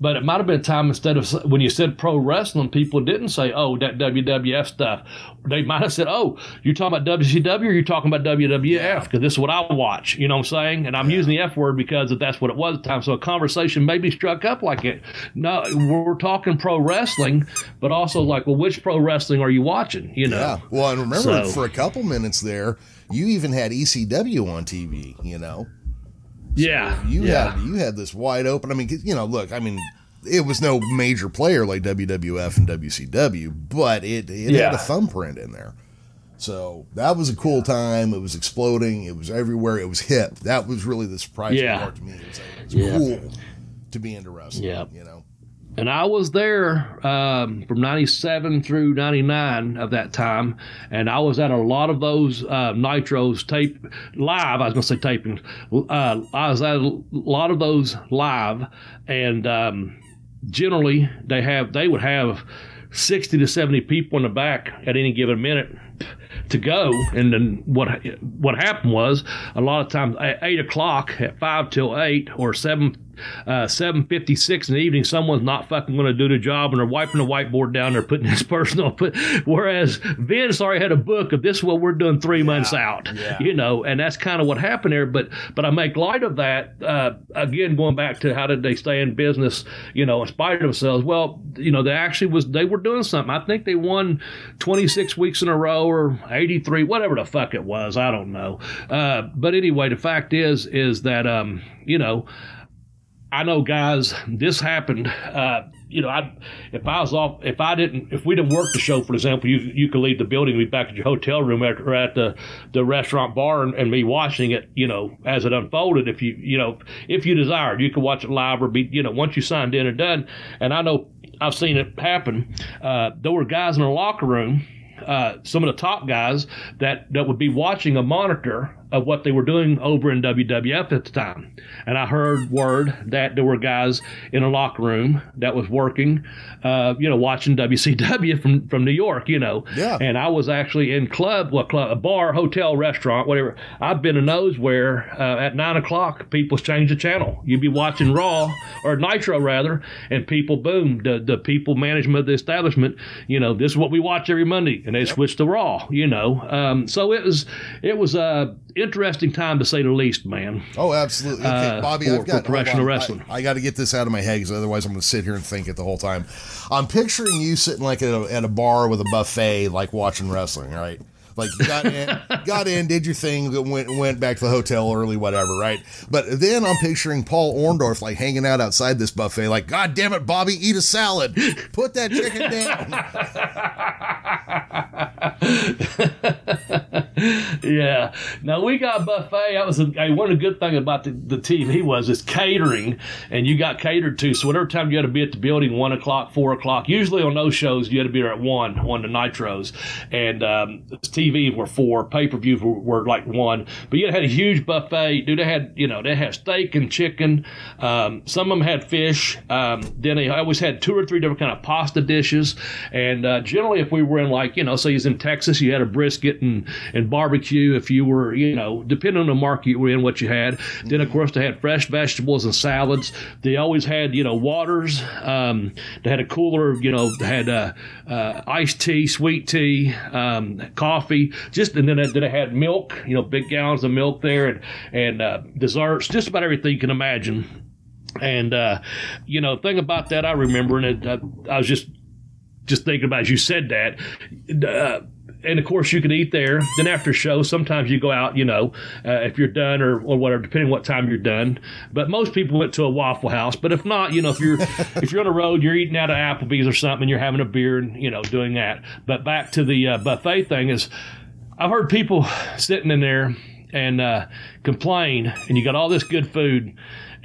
but it might have been a time instead of when you said pro wrestling, people didn't say, "Oh, that WWF stuff." They might have said, "Oh, you're talking about WCW or you talking about WWF?" Because this is what I watch. You know what I'm saying? And I'm yeah. using the F word because that's what it was at the time. So a conversation maybe struck up like it. No, we're talking pro wrestling, but also like, well, which pro wrestling are you watching? You know? Yeah. Well, and remember so, for a couple minutes there, you even had ECW on TV. You know. So yeah, you yeah. had you had this wide open. I mean, you know, look, I mean, it was no major player like WWF and WCW, but it it yeah. had a thumbprint in there. So that was a cool time. It was exploding. It was everywhere. It was hip. That was really the surprising yeah. part to me. It was, it was yeah. cool to be into wrestling. Yeah. You know and I was there um, from '97 through '99 of that time, and I was at a lot of those uh, Nitros tape live. I was going to say taping. Uh, I was at a lot of those live, and um, generally they have they would have 60 to 70 people in the back at any given minute to go. And then what what happened was a lot of times at eight o'clock at five till eight or seven uh, 7.56 in the evening, someone's not fucking going to do the job and they're wiping the whiteboard down there, putting his personal. Put, whereas Vince already had a book of this is what we're doing three yeah, months out, yeah. you know, and that's kind of what happened there. But but I make light of that. Uh, again, going back to how did they stay in business, you know, in spite of themselves. Well, you know, they actually was, they were doing something. I think they won 26 weeks in a row or 83, whatever the fuck it was. I don't know. Uh, but anyway, the fact is, is that, um, you know, I know guys, this happened. Uh, you know, I if I was off, if I didn't, if we didn't work the show, for example, you you could leave the building be back at your hotel room at, or at the the restaurant bar and, and be watching it. You know, as it unfolded. If you you know if you desired, you could watch it live or be you know once you signed in and done. And I know I've seen it happen. Uh, there were guys in the locker room. Uh, some of the top guys that, that would be watching a monitor of what they were doing over in WWF at the time. And I heard word that there were guys in a locker room that was working, uh, you know, watching WCW from, from New York, you know. Yeah. And I was actually in club, what club, a bar, hotel, restaurant, whatever. I've been in those where uh, at nine o'clock people change the channel. You'd be watching Raw or Nitro rather, and people, boom, the, the people management of the establishment, you know, this is what we watch every Monday, and they yep. switch to Raw, you know. Um, so it was, it was, uh, interesting time to say the least, man. Oh, absolutely. Okay, uh, Bobby, for, I've got professional wrestling. I, I got to get this out of my head because otherwise I'm going to sit here and think it the whole time. I'm picturing you sitting like at a, at a bar with a buffet, like watching wrestling, right? Like you got in, got in, did your thing, went went back to the hotel early, whatever, right? But then I'm picturing Paul Orndorff like hanging out outside this buffet, like, God damn it, Bobby, eat a salad, put that chicken down. yeah. Now we got buffet. That was a, one of the good thing about the, the TV was it's catering, and you got catered to. So whatever time you had to be at the building, one o'clock, four o'clock. Usually on those shows, you had to be there at one, one to nitros, and um, TV were four, pay per views were, were, like one. But you had a huge buffet. Dude, they had you know they had steak and chicken. Um, some of them had fish. Um, then they always had two or three different kind of pasta dishes. And uh, generally, if we were in like you know, say he's in Texas, you had a brisket and and barbecue. If you were you know, depending on the market you were in, what you had. Then of course they had fresh vegetables and salads. They always had you know waters. Um, they had a cooler. You know, they had uh, uh, iced tea, sweet tea, um, coffee coffee, just and then it, then it had milk, you know, big gallons of milk there, and and uh, desserts, just about everything you can imagine. And uh, you know, thing about that I remember, and it, I, I was just just thinking about as you said that. Uh, and of course you can eat there. Then after show, sometimes you go out, you know, uh, if you're done or, or whatever, depending what time you're done. But most people went to a Waffle House. But if not, you know, if you're if you're on the road, you're eating out of Applebee's or something, and you're having a beer and you know doing that. But back to the uh, buffet thing is, I've heard people sitting in there and uh, complain, and you got all this good food,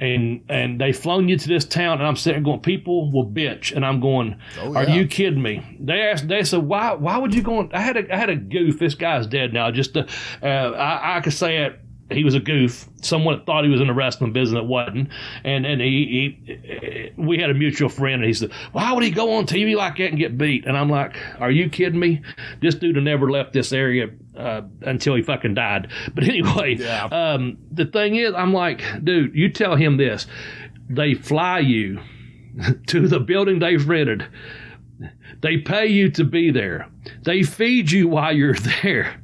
and and they flown you to this town, and I'm sitting going, people will bitch, and I'm going, oh, yeah. are you kidding me? They asked, they said, why why would you go? I had a I had a goof. This guy's dead now. Just to, uh, I, I could say it he was a goof. Someone thought he was in the wrestling business, it wasn't. And and he, he, we had a mutual friend, and he said, "Why would he go on TV like that and get beat?" And I'm like, "Are you kidding me? This dude never left this area uh, until he fucking died." But anyway, yeah. um, the thing is, I'm like, dude, you tell him this. They fly you to the building they've rented. They pay you to be there. They feed you while you're there.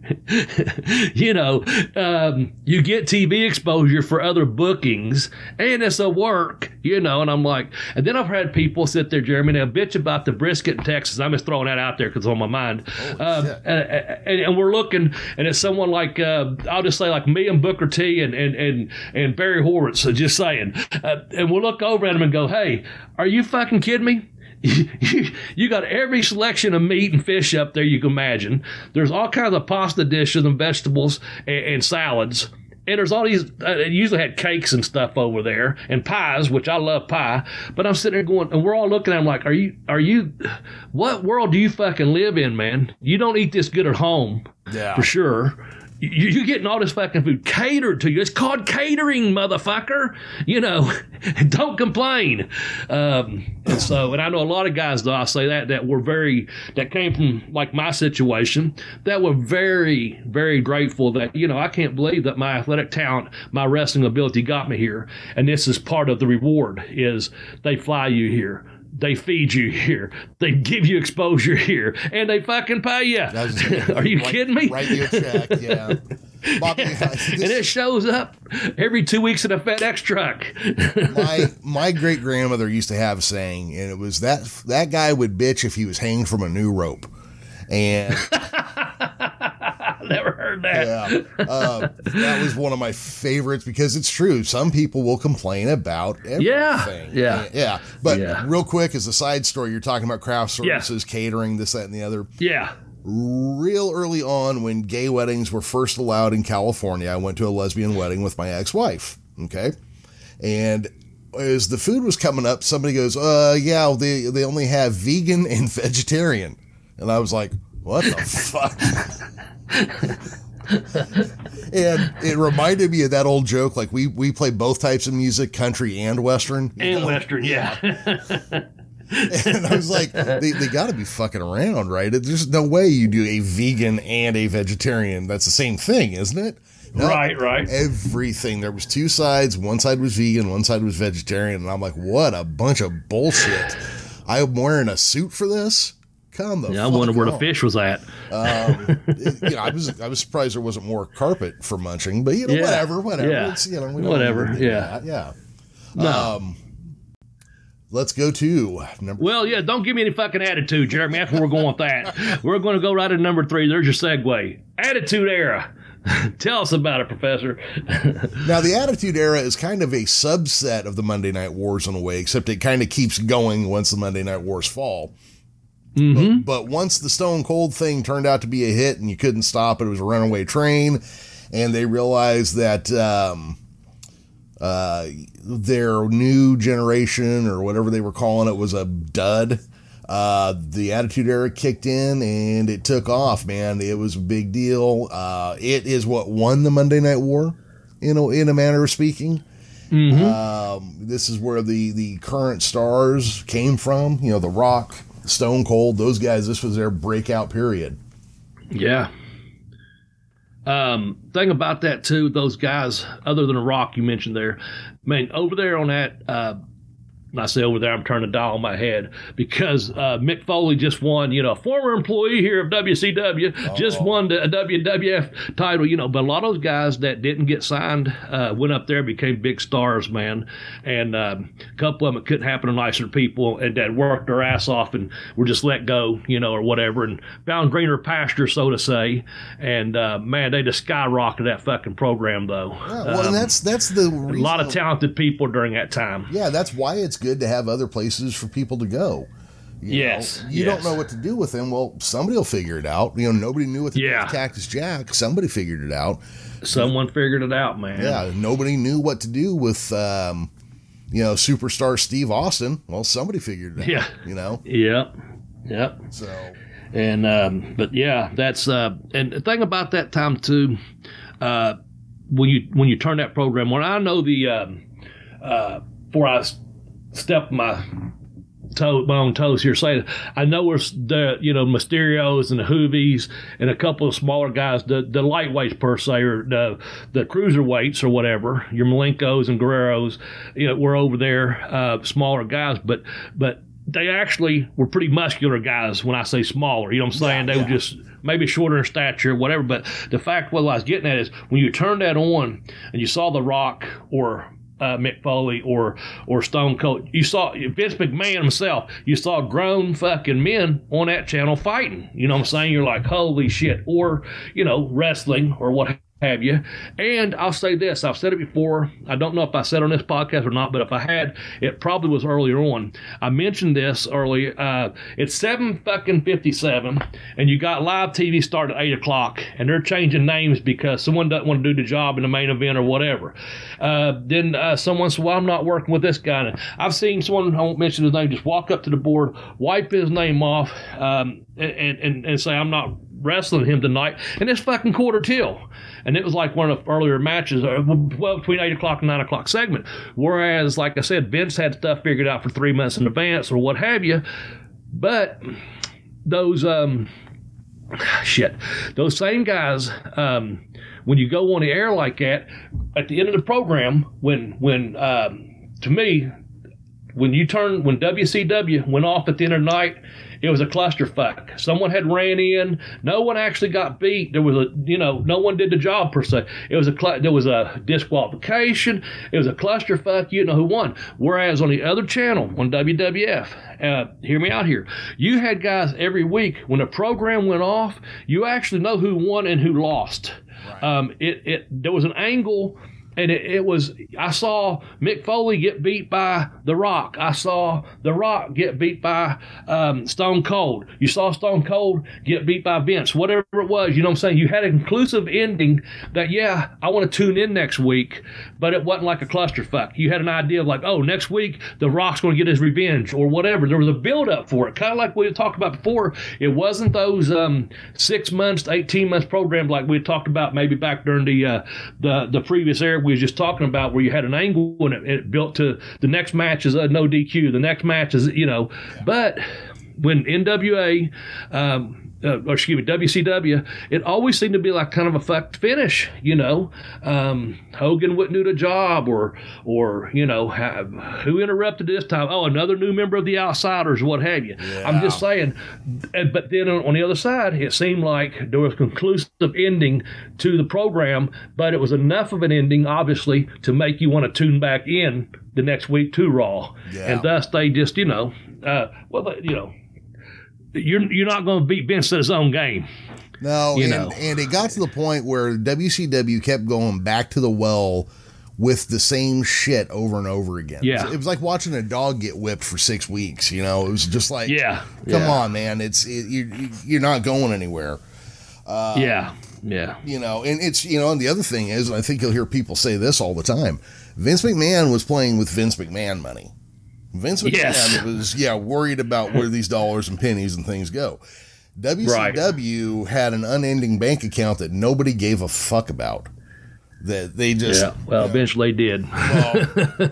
you know, um, you get TV exposure for other bookings, and it's a work, you know. And I'm like, and then I've had people sit there, Jeremy, now bitch about the brisket in Texas. I'm just throwing that out there because it's on my mind. Um, and, and, and, we're looking, and it's someone like, uh, I'll just say like me and Booker T and, and, and, and Barry Horowitz, so just saying. Uh, and we'll look over at them and go, hey, are you fucking kidding me? You, got every selection of meat and fish up there you can imagine. There's all kinds of pasta dishes and vegetables and, and salads. And there's all these, uh, usually had cakes and stuff over there and pies, which I love pie. But I'm sitting there going, and we're all looking at him like, are you, are you, what world do you fucking live in, man? You don't eat this good at home. Yeah. For sure you're getting all this fucking food catered to you. It's called catering, motherfucker. You know, don't complain. Um, and so, and I know a lot of guys, though, I say that, that were very, that came from like my situation, that were very, very grateful that, you know, I can't believe that my athletic talent, my wrestling ability got me here. And this is part of the reward is they fly you here they feed you here, they give you exposure here, and they fucking pay you. Are you kidding me? A check, yeah. Bobby, yeah. This, and it shows up every two weeks in a FedEx truck. my my great grandmother used to have a saying, and it was that that guy would bitch if he was hanging from a new rope, and never heard that. Yeah, uh, that was one of my favorites because it's true. Some people will complain about everything. Yeah, yeah, yeah. But yeah. real quick, as a side story, you're talking about craft services, yeah. catering, this, that, and the other. Yeah. Real early on, when gay weddings were first allowed in California, I went to a lesbian wedding with my ex-wife. Okay, and as the food was coming up, somebody goes, "Uh, yeah, they they only have vegan and vegetarian," and I was like, "What the fuck?" and it reminded me of that old joke. Like we we play both types of music, country and western. And know? western, yeah. and I was like, they, they got to be fucking around, right? There's no way you do a vegan and a vegetarian. That's the same thing, isn't it? No, right, right. Everything. There was two sides. One side was vegan, one side was vegetarian, and I'm like, what a bunch of bullshit. I'm wearing a suit for this. The yeah, I wonder where the fish was at. Um, you know, I was I was surprised there wasn't more carpet for munching, but you know, yeah. whatever, whatever. Yeah. It's, you know, whatever. Yeah, that. yeah. No. Um, let's go to number. Well, yeah, don't give me any fucking attitude, Jeremy. That's where we're going with that. we're going to go right to number three. There's your segue. Attitude era. Tell us about it, Professor. now, the Attitude Era is kind of a subset of the Monday Night Wars in a way, except it kind of keeps going once the Monday Night Wars fall. Mm-hmm. But, but, once the Stone Cold thing turned out to be a hit and you couldn't stop it, it was a runaway train, and they realized that um, uh, their new generation or whatever they were calling it was a dud. Uh, the Attitude Era kicked in and it took off, man. It was a big deal. Uh, it is what won the Monday Night War, you know, in a manner of speaking. Mm-hmm. Um, this is where the the current stars came from. You know, The Rock, Stone Cold, those guys, this was their breakout period. Yeah. Um, thing about that too, those guys, other than a rock you mentioned there, man, over there on that uh, I say over there, I'm turning a dial on my head because uh, Mick Foley just won, you know, a former employee here of WCW, oh. just won the WWF title, you know. But a lot of those guys that didn't get signed uh, went up there, became big stars, man. And um, a couple of them, it couldn't happen to nicer people and that worked their ass off and were just let go, you know, or whatever, and found greener pasture, so to say. And uh, man, they just skyrocketed that fucking program, though. Yeah, well, um, that's that's the a lot of talented people during that time. Yeah, that's why it's good to have other places for people to go. You yes. Know, you yes. don't know what to do with them. Well, somebody will figure it out. You know, nobody knew what to yeah. do with Cactus Jack. Somebody figured it out. Someone figured it out, man. Yeah. Nobody knew what to do with, um, you know, superstar Steve Austin. Well, somebody figured it out. Yeah. You know? Yep. Yep. So. And, um, but yeah, that's, uh, and the thing about that time too, uh, when you, when you turn that program on, I know the, um, uh, before I step my toe, my own toes here saying I know we're the you know Mysterios and the Juvis and a couple of smaller guys, the the lightweights per se, or the the cruiserweights or whatever, your Malenkos and Guerreros, you know, we're over there, uh, smaller guys, but but they actually were pretty muscular guys when I say smaller. You know what I'm saying? Yeah, they yeah. were just maybe shorter in stature, whatever. But the fact what I was getting at is when you turned that on and you saw The Rock or uh, Mick Foley or or Stone Cold. You saw Vince McMahon himself. You saw grown fucking men on that channel fighting. You know what I'm saying? You're like, holy shit. Or you know, wrestling or what have you. And I'll say this I've said it before. I don't know if I said on this podcast or not, but if I had, it probably was earlier on. I mentioned this earlier. Uh, it's 7 fucking 57, and you got live TV start at 8 o'clock, and they're changing names because someone doesn't want to do the job in the main event or whatever. Uh, then uh, someone said, Well, I'm not working with this guy. And I've seen someone, I won't mention his name, just walk up to the board, wipe his name off, um, and, and, and say, I'm not wrestling him tonight, and it's fucking quarter till. And it was like one of the earlier matches, uh, well, between 8 o'clock and 9 o'clock segment. Whereas, like I said, Vince had stuff figured out for three months in advance or what have you. But those, um, shit, those same guys, um, when you go on the air like that, at the end of the program, when, when, um, to me, when you turn, when WCW went off at the end of the night, it was a clusterfuck. Someone had ran in. No one actually got beat. There was a, you know, no one did the job per se. It was a, there was a disqualification. It was a clusterfuck. You know who won. Whereas on the other channel, on WWF, uh, hear me out here. You had guys every week when a program went off. You actually know who won and who lost. Right. Um, it, it there was an angle and it, it, was I saw Mick Foley get beat by The Rock. I saw The Rock get beat by um, Stone Cold. You saw Stone Cold get beat by Vince. Whatever it was, you know what I'm saying. You had a conclusive ending that yeah, I want to tune in next week, but it wasn't like a clusterfuck. You had an idea of like, oh, next week The Rock's going to get his revenge or whatever. There was a build up for it, kind of like we talked about before. It wasn't those um, six months, eighteen months programs like we talked about maybe back during the uh, the the previous era we was just talking about, where you had an angle and it, it built to the next match is a no DQ, the next match is you know, but when NWA um, uh, or excuse me, WCW, it always seemed to be like kind of a fucked finish. You know, um, Hogan wouldn't do the job, or or you know, have, who interrupted this time? Oh, another new member of the Outsiders, what have you? Yeah. I'm just saying. But then on the other side, it seemed like there was a conclusive ending to the program, but it was enough of an ending, obviously, to make you want to tune back in the next week to Raw, yeah. and thus they just you know, uh, well, you know you're you're not going to beat Vince at his own game. No, you and, know. and it got to the point where WCW kept going back to the well with the same shit over and over again. Yeah, it was like watching a dog get whipped for six weeks. You know, it was just like, yeah, come yeah. on, man, it's it, you, you're not going anywhere. Uh, yeah, yeah. You know, and it's you know, and the other thing is, I think you'll hear people say this all the time. Vince McMahon was playing with Vince McMahon money. Vince McMahon yes. was yeah worried about where these dollars and pennies and things go. WCW right. had an unending bank account that nobody gave a fuck about that they just yeah. Well, eventually did. Well,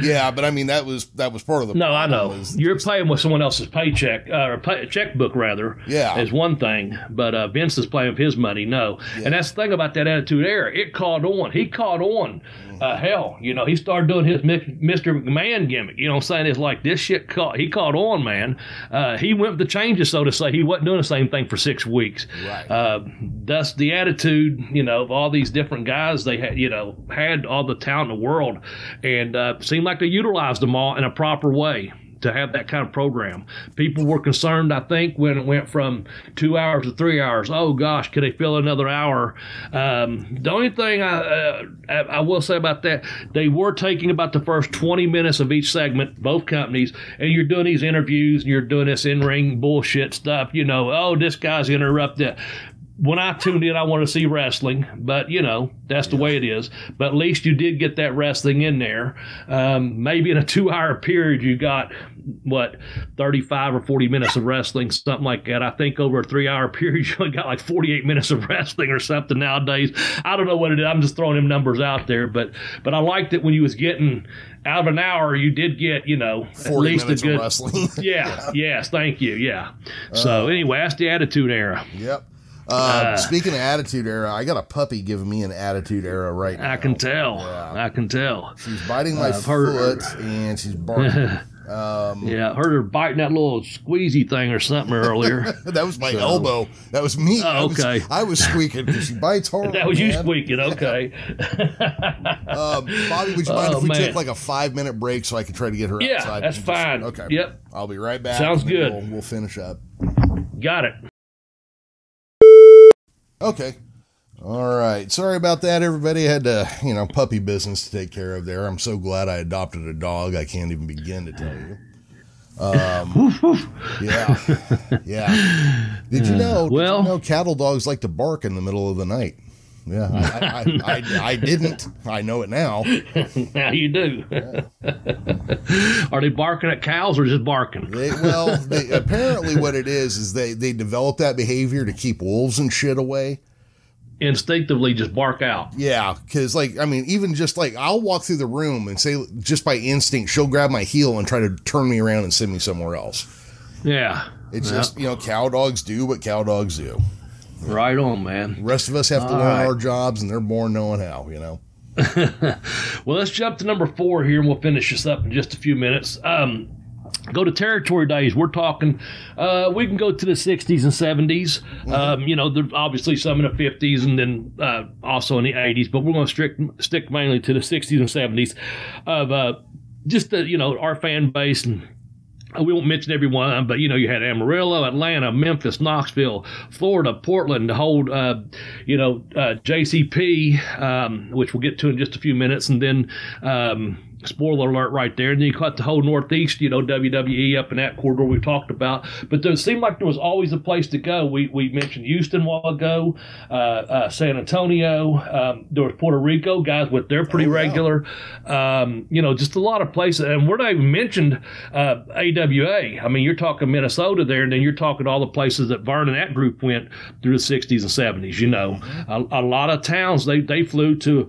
yeah, but I mean that was that was part of the. No, I know you're just, paying with someone else's paycheck uh, or pay, checkbook rather. Yeah, is one thing, but uh, Vince is playing with his money. No, yeah. and that's the thing about that attitude era. It caught on. He caught on. Mm-hmm. Uh, hell, you know, he started doing his Mr. McMahon gimmick. You know, what I'm saying it's like this shit caught. He caught on, man. Uh, he went with the changes, so to say. He wasn't doing the same thing for six weeks. Right. Uh, thus, the attitude, you know, of all these different guys guys they had, you know, had all the talent in the world, and uh, seemed like they utilized them all in a proper way to have that kind of program. People were concerned, I think, when it went from two hours to three hours. Oh gosh, could they fill another hour? Um, the only thing I, uh, I will say about that, they were taking about the first 20 minutes of each segment, both companies, and you're doing these interviews and you're doing this in ring bullshit stuff. You know, oh, this guy's interrupted when I tuned in, I wanted to see wrestling, but you know that's the way it is. But at least you did get that wrestling in there. Um, maybe in a two-hour period, you got what thirty-five or forty minutes of wrestling, something like that. I think over a three-hour period, you only got like forty-eight minutes of wrestling or something nowadays. I don't know what it is. I'm just throwing them numbers out there, but but I liked it when you was getting out of an hour, you did get, you know, at least a good wrestling. yeah, yes, thank you. Yeah. So uh, anyway, that's the attitude era. Yep. Uh, uh, speaking of attitude era, I got a puppy giving me an attitude era right now. I can tell. Yeah. I can tell. She's biting my uh, foot her, and she's barking. Um, yeah, heard her biting that little squeezy thing or something earlier. that was my so. elbow. That was me. Oh, okay. I was, I was squeaking because she bites hard. that was man. you squeaking. Okay. um, Bobby, would you mind oh, if we man. took like a five minute break so I could try to get her yeah, outside? Yeah, that's fine. Just, okay. Yep. I'll be right back. Sounds good. We'll, we'll finish up. Got it. Okay. All right. Sorry about that, everybody. I had to, you know, puppy business to take care of there. I'm so glad I adopted a dog. I can't even begin to tell you. Um, yeah, yeah. Did you know? Well, you know cattle dogs like to bark in the middle of the night. Yeah, I, I, I, I, didn't. I know it now. now you do. Yeah. Are they barking at cows or just barking? They, well, they, apparently, what it is is they they develop that behavior to keep wolves and shit away instinctively just bark out. Yeah, because like I mean, even just like I'll walk through the room and say just by instinct, she'll grab my heel and try to turn me around and send me somewhere else. Yeah, it's yep. just you know cow dogs do what cow dogs do. Right on, man. The rest of us have to All learn right. our jobs, and they're born knowing how. You know. well, let's jump to number four here, and we'll finish this up in just a few minutes. Um, go to territory days. We're talking, uh, we can go to the 60s and 70s. Mm-hmm. Um, you know, there's obviously some in the 50s and then uh, also in the 80s, but we're going to stick mainly to the 60s and 70s of uh, just the, you know, our fan base and we won't mention everyone, but you know, you had Amarillo, Atlanta, Memphis, Knoxville, Florida, Portland, the whole, uh, you know, uh, JCP, um, which we'll get to in just a few minutes, and then um, spoiler alert right there. And then you cut the whole Northeast, you know, WWE up in that corridor we talked about. But it seemed like there was always a place to go. We, we mentioned Houston a while ago, uh, uh, San Antonio. Um, there was Puerto Rico, guys with they're pretty oh, regular. Um, you know, just a lot of places. And we're not even mentioned uh, AWA. I mean, you're talking Minnesota there, and then you're talking all the places that Verne and that group went through the 60s and 70s. You know, a, a lot of towns they, they flew to,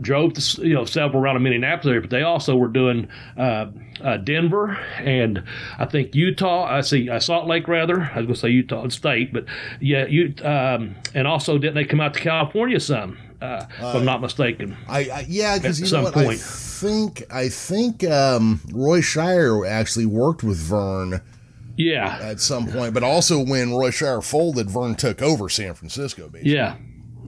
drove to, you know, several around Minneapolis area, but they they also were doing uh, uh, Denver and I think Utah. I see uh, Salt Lake rather. I was going to say Utah State, but yeah, you um, and also didn't they come out to California some? Uh, if I'm not mistaken. I, I yeah, because you know what? Point. I think I think um, Roy Shire actually worked with Verne. Yeah. At some point, but also when Roy Shire folded, Verne took over San Francisco. Basically. Yeah,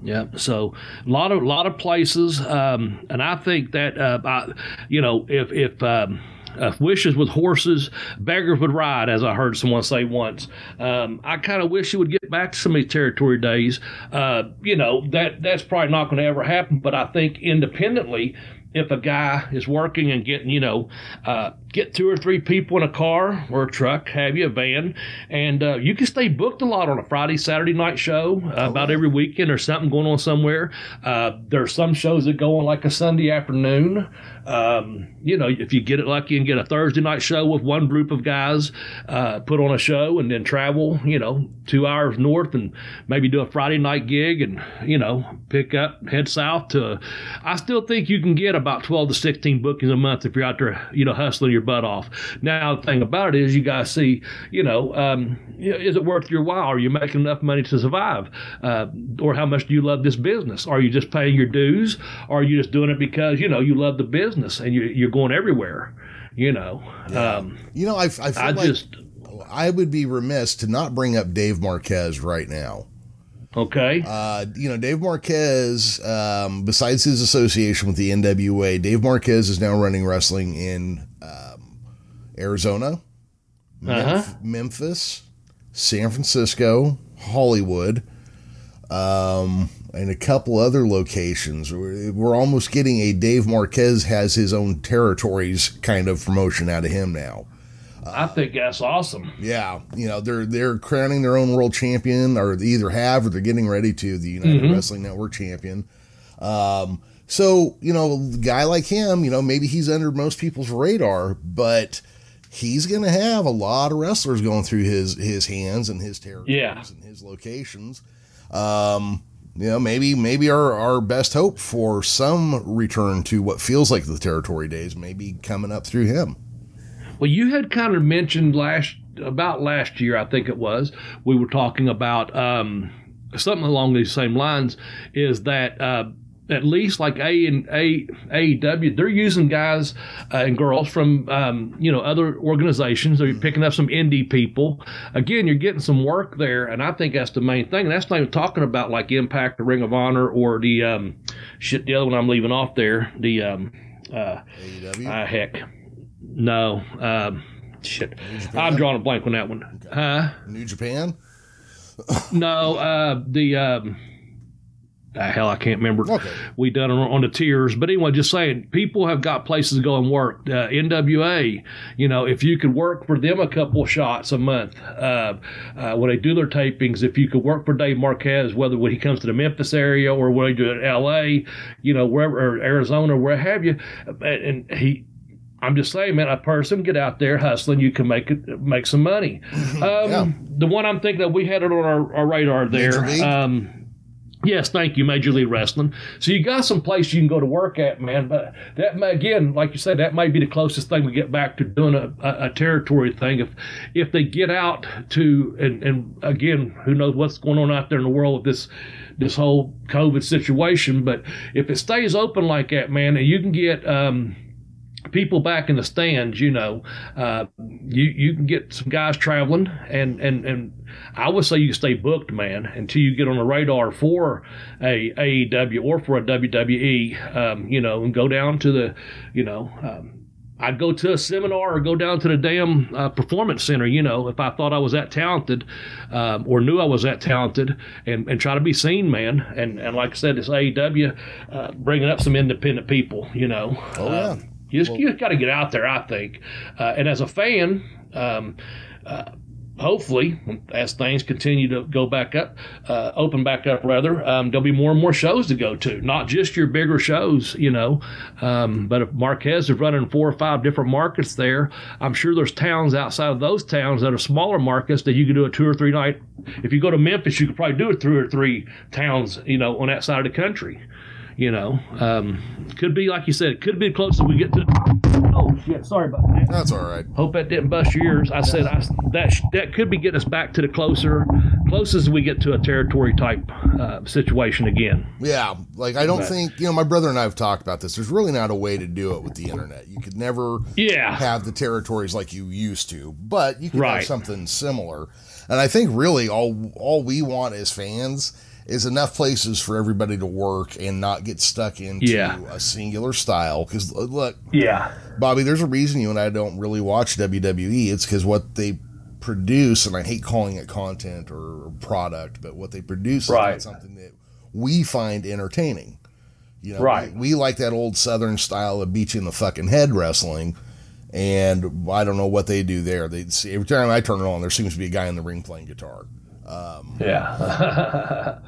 yeah. So a lot of lot of places, um, and I think that uh, I, you know if if um, if wishes with horses, beggars would ride, as I heard someone say once. Um, I kind of wish you would get back to some of these territory days. Uh, you know that that's probably not going to ever happen, but I think independently if a guy is working and getting, you know, uh, get two or three people in a car or a truck, have you a van, and uh, you can stay booked a lot on a Friday, Saturday night show uh, oh, about every weekend or something going on somewhere. Uh, there are some shows that go on like a Sunday afternoon. Um, you know, if you get it lucky and get a Thursday night show with one group of guys, uh, put on a show and then travel, you know, two hours north and maybe do a Friday night gig and, you know, pick up, head south to. I still think you can get about 12 to 16 bookings a month if you're out there, you know, hustling your butt off. Now, the thing about it is you guys see, you know, um, is it worth your while? Are you making enough money to survive? Uh, or how much do you love this business? Are you just paying your dues? Or are you just doing it because, you know, you love the business? and you, you're going everywhere. You know, yeah. um, you know, I, I feel I like just I would be remiss to not bring up Dave Marquez right now. Okay. Uh, you know, Dave Marquez, um, besides his association with the NWA, Dave Marquez is now running wrestling in um, Arizona, uh-huh. Memphis, San Francisco, Hollywood. Um, and a couple other locations. We're, we're almost getting a Dave Marquez has his own territories kind of promotion out of him now. I think that's awesome. Yeah, you know they're they're crowning their own world champion, or they either have or they're getting ready to the United mm-hmm. Wrestling Network champion. Um, so you know, a guy like him, you know, maybe he's under most people's radar, but he's going to have a lot of wrestlers going through his his hands and his territories yeah. and his locations. Um, you know, maybe maybe our, our best hope for some return to what feels like the territory days may be coming up through him. Well, you had kind of mentioned last about last year, I think it was. We were talking about um, something along these same lines. Is that uh, at least like A and A AEW, they're using guys uh, and girls from um, you know other organizations. They're picking up some indie people. Again, you're getting some work there, and I think that's the main thing. And that's not even talking about like Impact, or Ring of Honor, or the um, shit. The other one I'm leaving off there. The um, uh, AEW. Uh, heck, no. Um, shit, I'm drawing a blank on that one. Okay. Huh? New Japan. no, uh, the. Um, hell, I can't remember. Okay. We done it on, the tiers, but anyway, just saying, people have got places to go and work. Uh, NWA, you know, if you could work for them a couple shots a month uh, uh, when they do their tapings, if you could work for Dave Marquez, whether when he comes to the Memphis area or when he do it in L.A., you know, wherever or Arizona, where have you, and he I'm just saying, man, a person get out there hustling, you can make it make some money. Mm-hmm. Um, yeah. The one I'm thinking of, we had it on our, our radar there. Um, Yes, thank you, Major League Wrestling. So you got some place you can go to work at, man. But that may, again, like you said, that might be the closest thing we get back to doing a, a, a territory thing. If if they get out to and, and again, who knows what's going on out there in the world with this this whole COVID situation. But if it stays open like that, man, and you can get um, people back in the stands, you know, uh, you you can get some guys traveling, and and and I would say you stay booked, man, until you get on the radar for a AEW or for a WWE, um, you know, and go down to the, you know. Um, I'd go to a seminar or go down to the damn uh, performance center, you know, if I thought I was that talented um, or knew I was that talented and, and try to be seen, man. And, and like I said, it's AEW uh, bringing up some independent people, you know. Oh, yeah. Um, you just, well, you got to get out there, I think. Uh, and as a fan, um, uh, hopefully, as things continue to go back up, uh, open back up rather, um, there'll be more and more shows to go to. Not just your bigger shows, you know. Um, but if Marquez is running four or five different markets there, I'm sure there's towns outside of those towns that are smaller markets that you could do a two or three night. If you go to Memphis, you could probably do it three or three towns, you know, on that side of the country. You know, um, could be like you said, it could be close as we get to. Oh shit! Sorry about that. That's all right. Hope that didn't bust your ears. I said I, that that could be getting us back to the closer, closest we get to a territory type uh, situation again. Yeah, like I don't but, think you know. My brother and I have talked about this. There's really not a way to do it with the internet. You could never yeah have the territories like you used to, but you could right. have something similar. And I think really all all we want as fans is enough places for everybody to work and not get stuck into yeah. a singular style. Because look, yeah, Bobby, there's a reason you and I don't really watch WWE. It's because what they produce, and I hate calling it content or product, but what they produce right. is something that we find entertaining. You know, right. We, we, like that old Southern style of beat you in the fucking head wrestling. And I don't know what they do there. They see every time I turn it on, there seems to be a guy in the ring playing guitar. Um, yeah.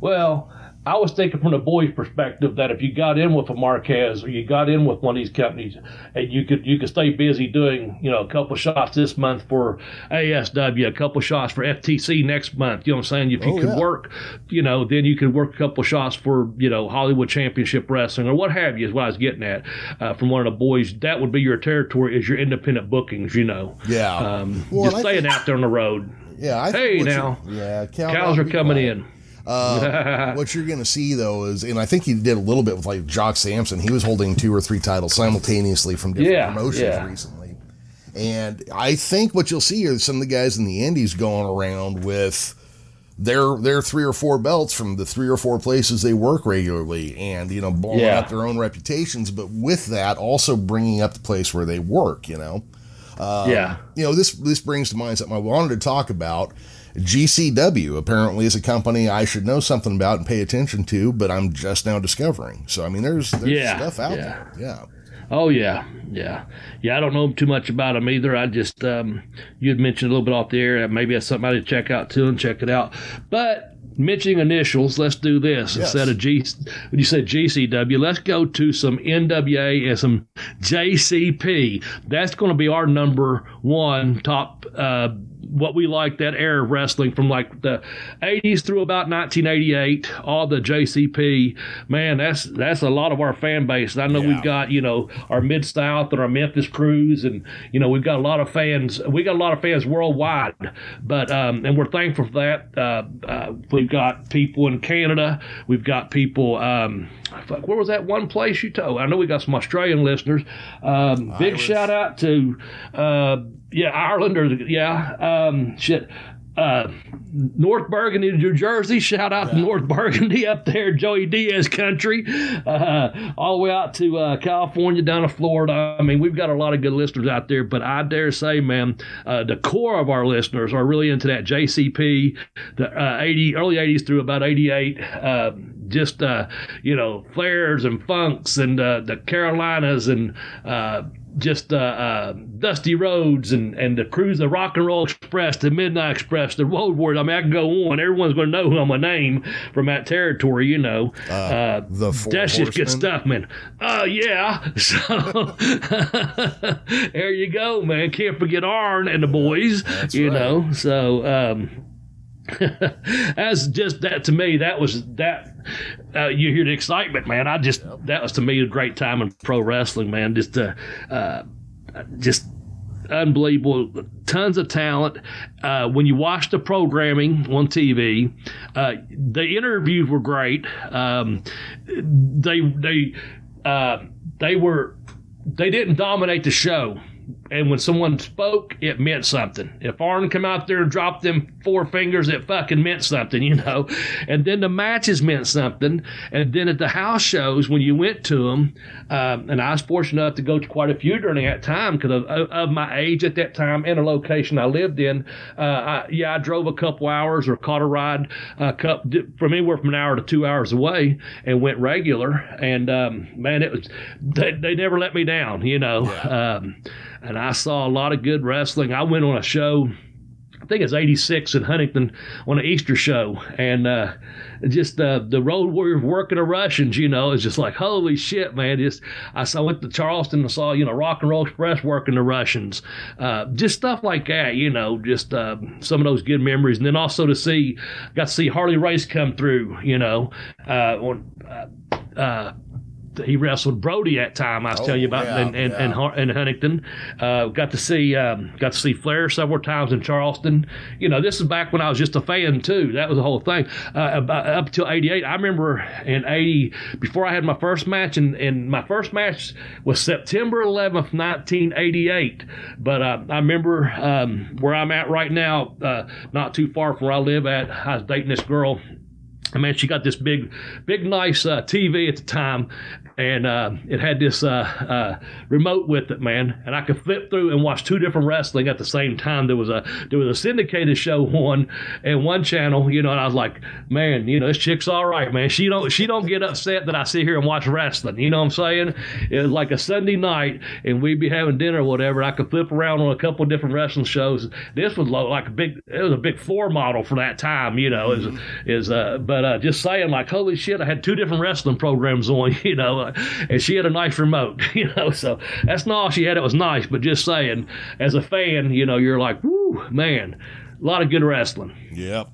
well, I was thinking from the boys' perspective that if you got in with a Marquez or you got in with one of these companies, and you could you could stay busy doing you know a couple shots this month for ASW, a couple shots for FTC next month. You know what I'm saying? If you oh, could yeah. work, you know, then you could work a couple shots for you know Hollywood Championship Wrestling or what have you. Is what I was getting at uh, from one of the boys. That would be your territory is your independent bookings. You know, yeah, um, well, just staying think- out there on the road. Yeah. I hey, now. Yeah. Cows are coming quiet. in. Uh, what you're going to see though is, and I think he did a little bit with like Jock Sampson. He was holding two or three titles simultaneously from different yeah, promotions yeah. recently. And I think what you'll see are some of the guys in the Indies going around with their their three or four belts from the three or four places they work regularly, and you know blowing yeah. up their own reputations. But with that, also bringing up the place where they work. You know. Um, yeah. You know, this this brings to mind something I wanted to talk about. GCW apparently is a company I should know something about and pay attention to, but I'm just now discovering. So I mean, there's there's yeah, stuff out yeah. there. Yeah. Oh yeah, yeah, yeah. I don't know too much about them either. I just um, you had mentioned a little bit off the air. Maybe that's something to check out too and check it out. But mentioning initials, let's do this yes. instead of G. When you said GCW, let's go to some NWA and some JCP. That's going to be our number one top. Uh, what we like that era of wrestling from like the 80s through about 1988 all the jcp man that's that's a lot of our fan base i know yeah. we've got you know our mid-south and our memphis crews and you know we've got a lot of fans we got a lot of fans worldwide but um and we're thankful for that uh, uh, we've got people in canada we've got people um fuck, where was that one place you told? I know we got some Australian listeners. Um, big shout out to, uh, yeah, Ireland or yeah, um, shit. Uh, North Bergen, New Jersey. Shout out yeah. to North Bergen up there, Joey Diaz country, uh, all the way out to uh, California, down to Florida. I mean, we've got a lot of good listeners out there, but I dare say, man, uh, the core of our listeners are really into that JCP, the uh, 80, early 80s through about 88 just uh, you know Flairs and funks and uh, the Carolinas and uh, just uh, uh, Dusty Rhodes and and the cruise, the Rock and Roll Express, the Midnight Express, the Road Warriors. I mean, I can go on. Everyone's going to know who I'm a name from that territory, you know. Uh, the four that's just good stuff, man. Oh yeah. So there you go, man. Can't forget Arn and the boys. That's you right. know. So. Um, As just that to me, that was that. Uh, you hear the excitement, man. I just that was to me a great time in pro wrestling, man. Just uh, uh just unbelievable, tons of talent. Uh, when you watch the programming on TV, uh, the interviews were great. Um, they they uh, they were they didn't dominate the show and when someone spoke, it meant something. If Arn come out there and dropped them four fingers, it fucking meant something, you know. And then the matches meant something. And then at the house shows, when you went to them, um, and I was fortunate enough to go to quite a few during that time because of, of, my age at that time and the location I lived in. Uh, I, yeah, I drove a couple hours or caught a ride uh, from anywhere from an hour to two hours away and went regular. And um, man, it was they, they never let me down, you know. Yeah. Um, and I saw a lot of good wrestling. I went on a show. I think it's 86 in Huntington on an Easter show. And uh, just uh, the Road Warriors working the Russians, you know, it's just like, holy shit, man. Just I, saw, I went to Charleston and saw, you know, Rock and Roll Express working the Russians. Uh, just stuff like that, you know, just uh, some of those good memories. And then also to see, got to see Harley Race come through, you know, uh, on uh, he wrestled Brody at time I was oh, telling you about yeah, and, in, yeah. in, in, Huntington. Uh, got to see um, got to see Flair several times in Charleston. You know, this is back when I was just a fan too. That was the whole thing. Uh, about, up until '88, I remember in '80 before I had my first match, and, and my first match was September 11th, 1988. But uh, I remember um, where I'm at right now, uh, not too far from where I live at. I was dating this girl I mean, she got this big, big, nice uh, TV at the time, and uh, it had this uh, uh, remote with it, man. And I could flip through and watch two different wrestling at the same time. There was a there was a syndicated show on and one channel, you know. And I was like, man, you know, this chick's all right, man. She don't she don't get upset that I sit here and watch wrestling. You know what I'm saying? It was like a Sunday night, and we'd be having dinner or whatever. I could flip around on a couple of different wrestling shows. This was like a big it was a big floor model for that time, you know. Is is uh, but uh, just saying like, holy shit, I had two different wrestling programs on, you know and she had a nice remote, you know. So that's not all she had. It was nice, but just saying, as a fan, you know, you're like, whoo, man, a lot of good wrestling. Yep.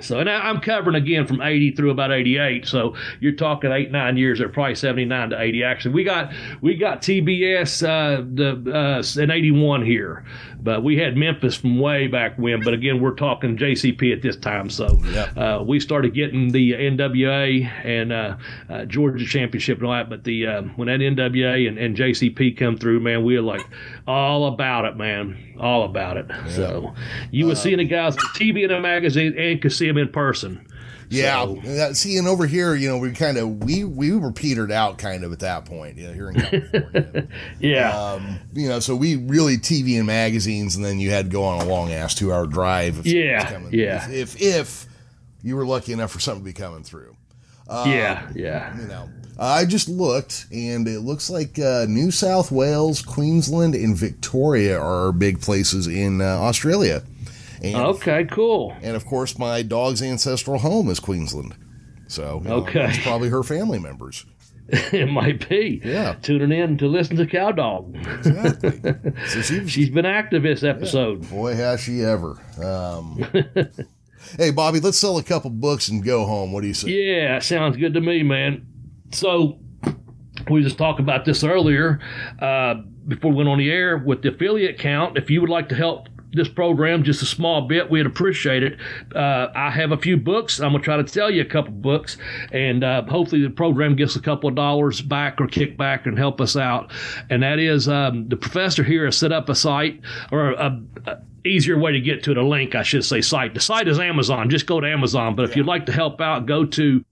So, and I'm covering again from 80 through about 88. So you're talking eight, nine years, or probably 79 to 80. Actually, we got we got TBS uh, the uh, in 81 here, but we had Memphis from way back when. But again, we're talking JCP at this time. So yep. uh, we started getting the NWA and uh, uh, Georgia Championship and all that. But the uh, when that NWA and, and, JCP come through, man, we are like all about it, man, all about it. Yep. So you were seeing the guys on TV and the magazine and could see them in person. Yeah. So. See, and over here, you know, we kind of we we were petered out kind of at that point, you know, here in California. yeah. Um, you know, so we really TV and magazines, and then you had to go on a long ass two hour drive. If yeah. Coming, yeah. If, if, if you were lucky enough for something to be coming through. Uh, yeah, yeah. You know, I just looked, and it looks like uh, New South Wales, Queensland, and Victoria are big places in uh, Australia. And, okay, cool. And of course, my dog's ancestral home is Queensland. So, you know, okay. it's probably her family members. it might be. Yeah. Tuning in to listen to Cow Dog. Exactly. so she, she's been active this episode. Yeah. Boy, has she ever. Um, hey, Bobby, let's sell a couple books and go home. What do you say? Yeah, sounds good to me, man. So, we just talked about this earlier uh, before we went on the air with the affiliate count. If you would like to help this program just a small bit, we'd appreciate it. Uh, I have a few books. I'm going to try to tell you a couple books, and uh, hopefully the program gets a couple of dollars back or kickback and help us out. And that is um, the professor here has set up a site or a, a easier way to get to the link, I should say, site. The site is Amazon. Just go to Amazon. But if you'd like to help out, go to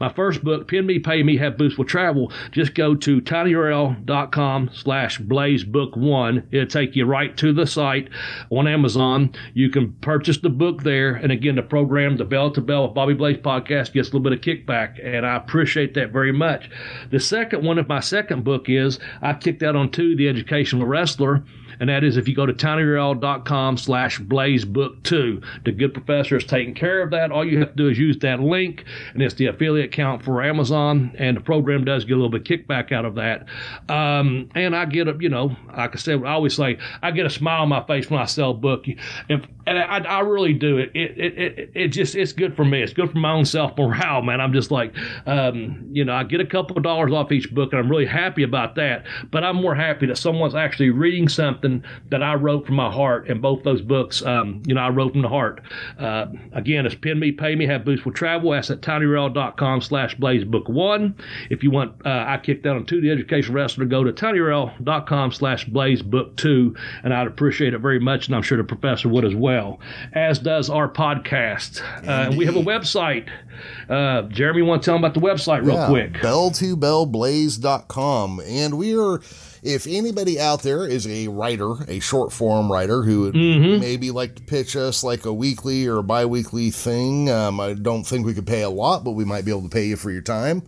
my first book, Pin Me, Pay Me, Have Boots Will Travel, just go to tinyurl.com slash blazebook1. It'll take you right to the site on Amazon. You can purchase the book there. And again, the program, the Bell to Bell Bobby Blaze podcast, gets a little bit of kickback. And I appreciate that very much. The second one of my second book is I kicked out on two, The Educational Wrestler and that is if you go to tinyurl.com slash blazebook2. The good professor is taking care of that. All you have to do is use that link, and it's the affiliate account for Amazon, and the program does get a little bit kickback out of that. Um, and I get a, you know, like I said, I always say, I get a smile on my face when I sell book. If, and I, I really do it. It, it, it, just, it's good for me. It's good for my own self morale, man. I'm just like, um, you know, I get a couple of dollars off each book, and I'm really happy about that. But I'm more happy that someone's actually reading something that I wrote from my heart. And both those books, um, you know, I wrote from the heart. Uh, again, it's Pin Me, Pay Me, Have Boots Will Travel. That's at tinyurl.com slash blazebook1. If you want, uh, I kicked out on two, the education wrestler, go to tinyurl.com slash blazebook2. And I'd appreciate it very much. And I'm sure the professor would as well, as does our podcast. Uh, we have a website. Uh, Jeremy, want to tell them about the website real yeah, quick? bell2bellblaze.com. And we are if anybody out there is a writer, a short form writer who would mm-hmm. maybe like to pitch us like a weekly or a bi weekly thing, um, I don't think we could pay a lot, but we might be able to pay you for your time.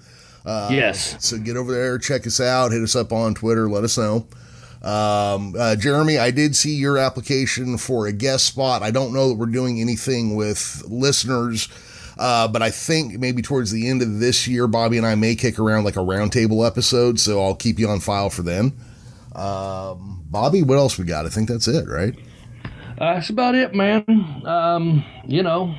Uh, yes. So get over there, check us out, hit us up on Twitter, let us know. Um, uh, Jeremy, I did see your application for a guest spot. I don't know that we're doing anything with listeners uh, but I think maybe towards the end of this year, Bobby and I may kick around like a roundtable episode. So I'll keep you on file for then. Um, Bobby, what else we got? I think that's it, right? Uh, that's about it, man. Um, you know,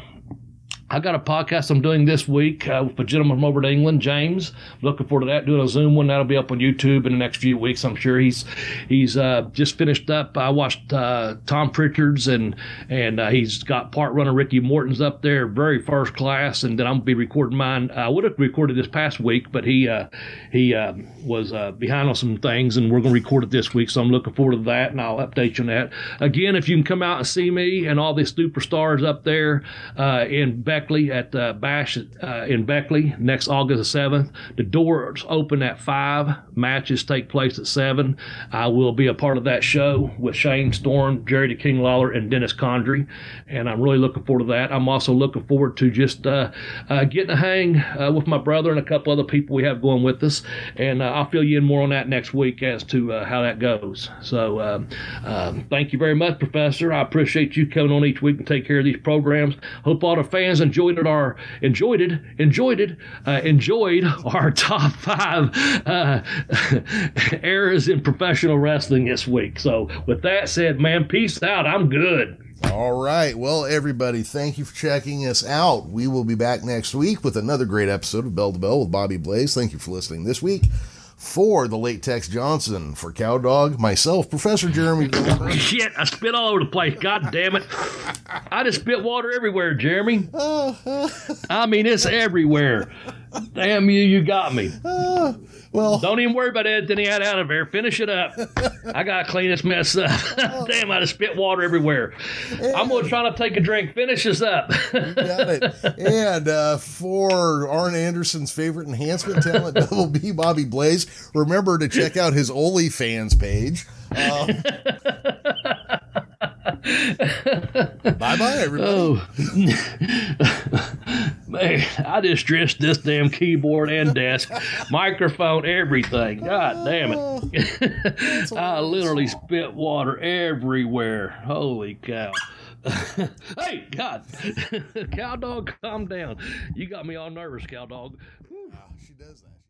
I got a podcast I'm doing this week uh, with a gentleman from over to England, James. Looking forward to that. Doing a Zoom one that'll be up on YouTube in the next few weeks. I'm sure he's he's uh, just finished up. I watched uh, Tom Pritchard's and and uh, he's got part runner Ricky Morton's up there, very first class. And then I'm gonna be recording mine. I would have recorded this past week, but he uh, he uh, was behind on some things, and we're gonna record it this week. So I'm looking forward to that, and I'll update you on that. Again, if you can come out and see me and all these superstars up there in Beck Beckley at the Bash uh, in Beckley next August the 7th. The doors open at 5. Matches take place at 7. I will be a part of that show with Shane Storm, Jerry the King Lawler, and Dennis Condrey. And I'm really looking forward to that. I'm also looking forward to just uh, uh, getting a hang uh, with my brother and a couple other people we have going with us. And uh, I'll fill you in more on that next week as to uh, how that goes. So um, um, thank you very much, Professor. I appreciate you coming on each week and take care of these programs. Hope all the fans and enjoyed it our enjoyed it enjoyed it uh, enjoyed our top five uh, eras in professional wrestling this week. So with that said, man, peace out. I'm good. All right. Well, everybody, thank you for checking us out. We will be back next week with another great episode of Bell to Bell with Bobby Blaze. Thank you for listening this week for the late Tex Johnson, for Cow Dog, myself, Professor Jeremy. Shit, I spit all over the place. God damn it. I just spit water everywhere, Jeremy. I mean, it's everywhere. Damn you, you got me. Well, don't even worry about anything he had out of here. Finish it up. I gotta clean this mess up. Damn, I just spit water everywhere. And, I'm gonna try to take a drink. Finish this up. got it. And uh, for Arn Anderson's favorite enhancement talent, Double B Bobby Blaze, remember to check out his OnlyFans page. Um, bye bye, everybody. Oh. Man, I just stressed this damn keyboard and desk, microphone, everything. God damn it. Oh, I literally spit water everywhere. Holy cow. hey, God. cow dog, calm down. You got me all nervous, cow dog. Ah, she does that.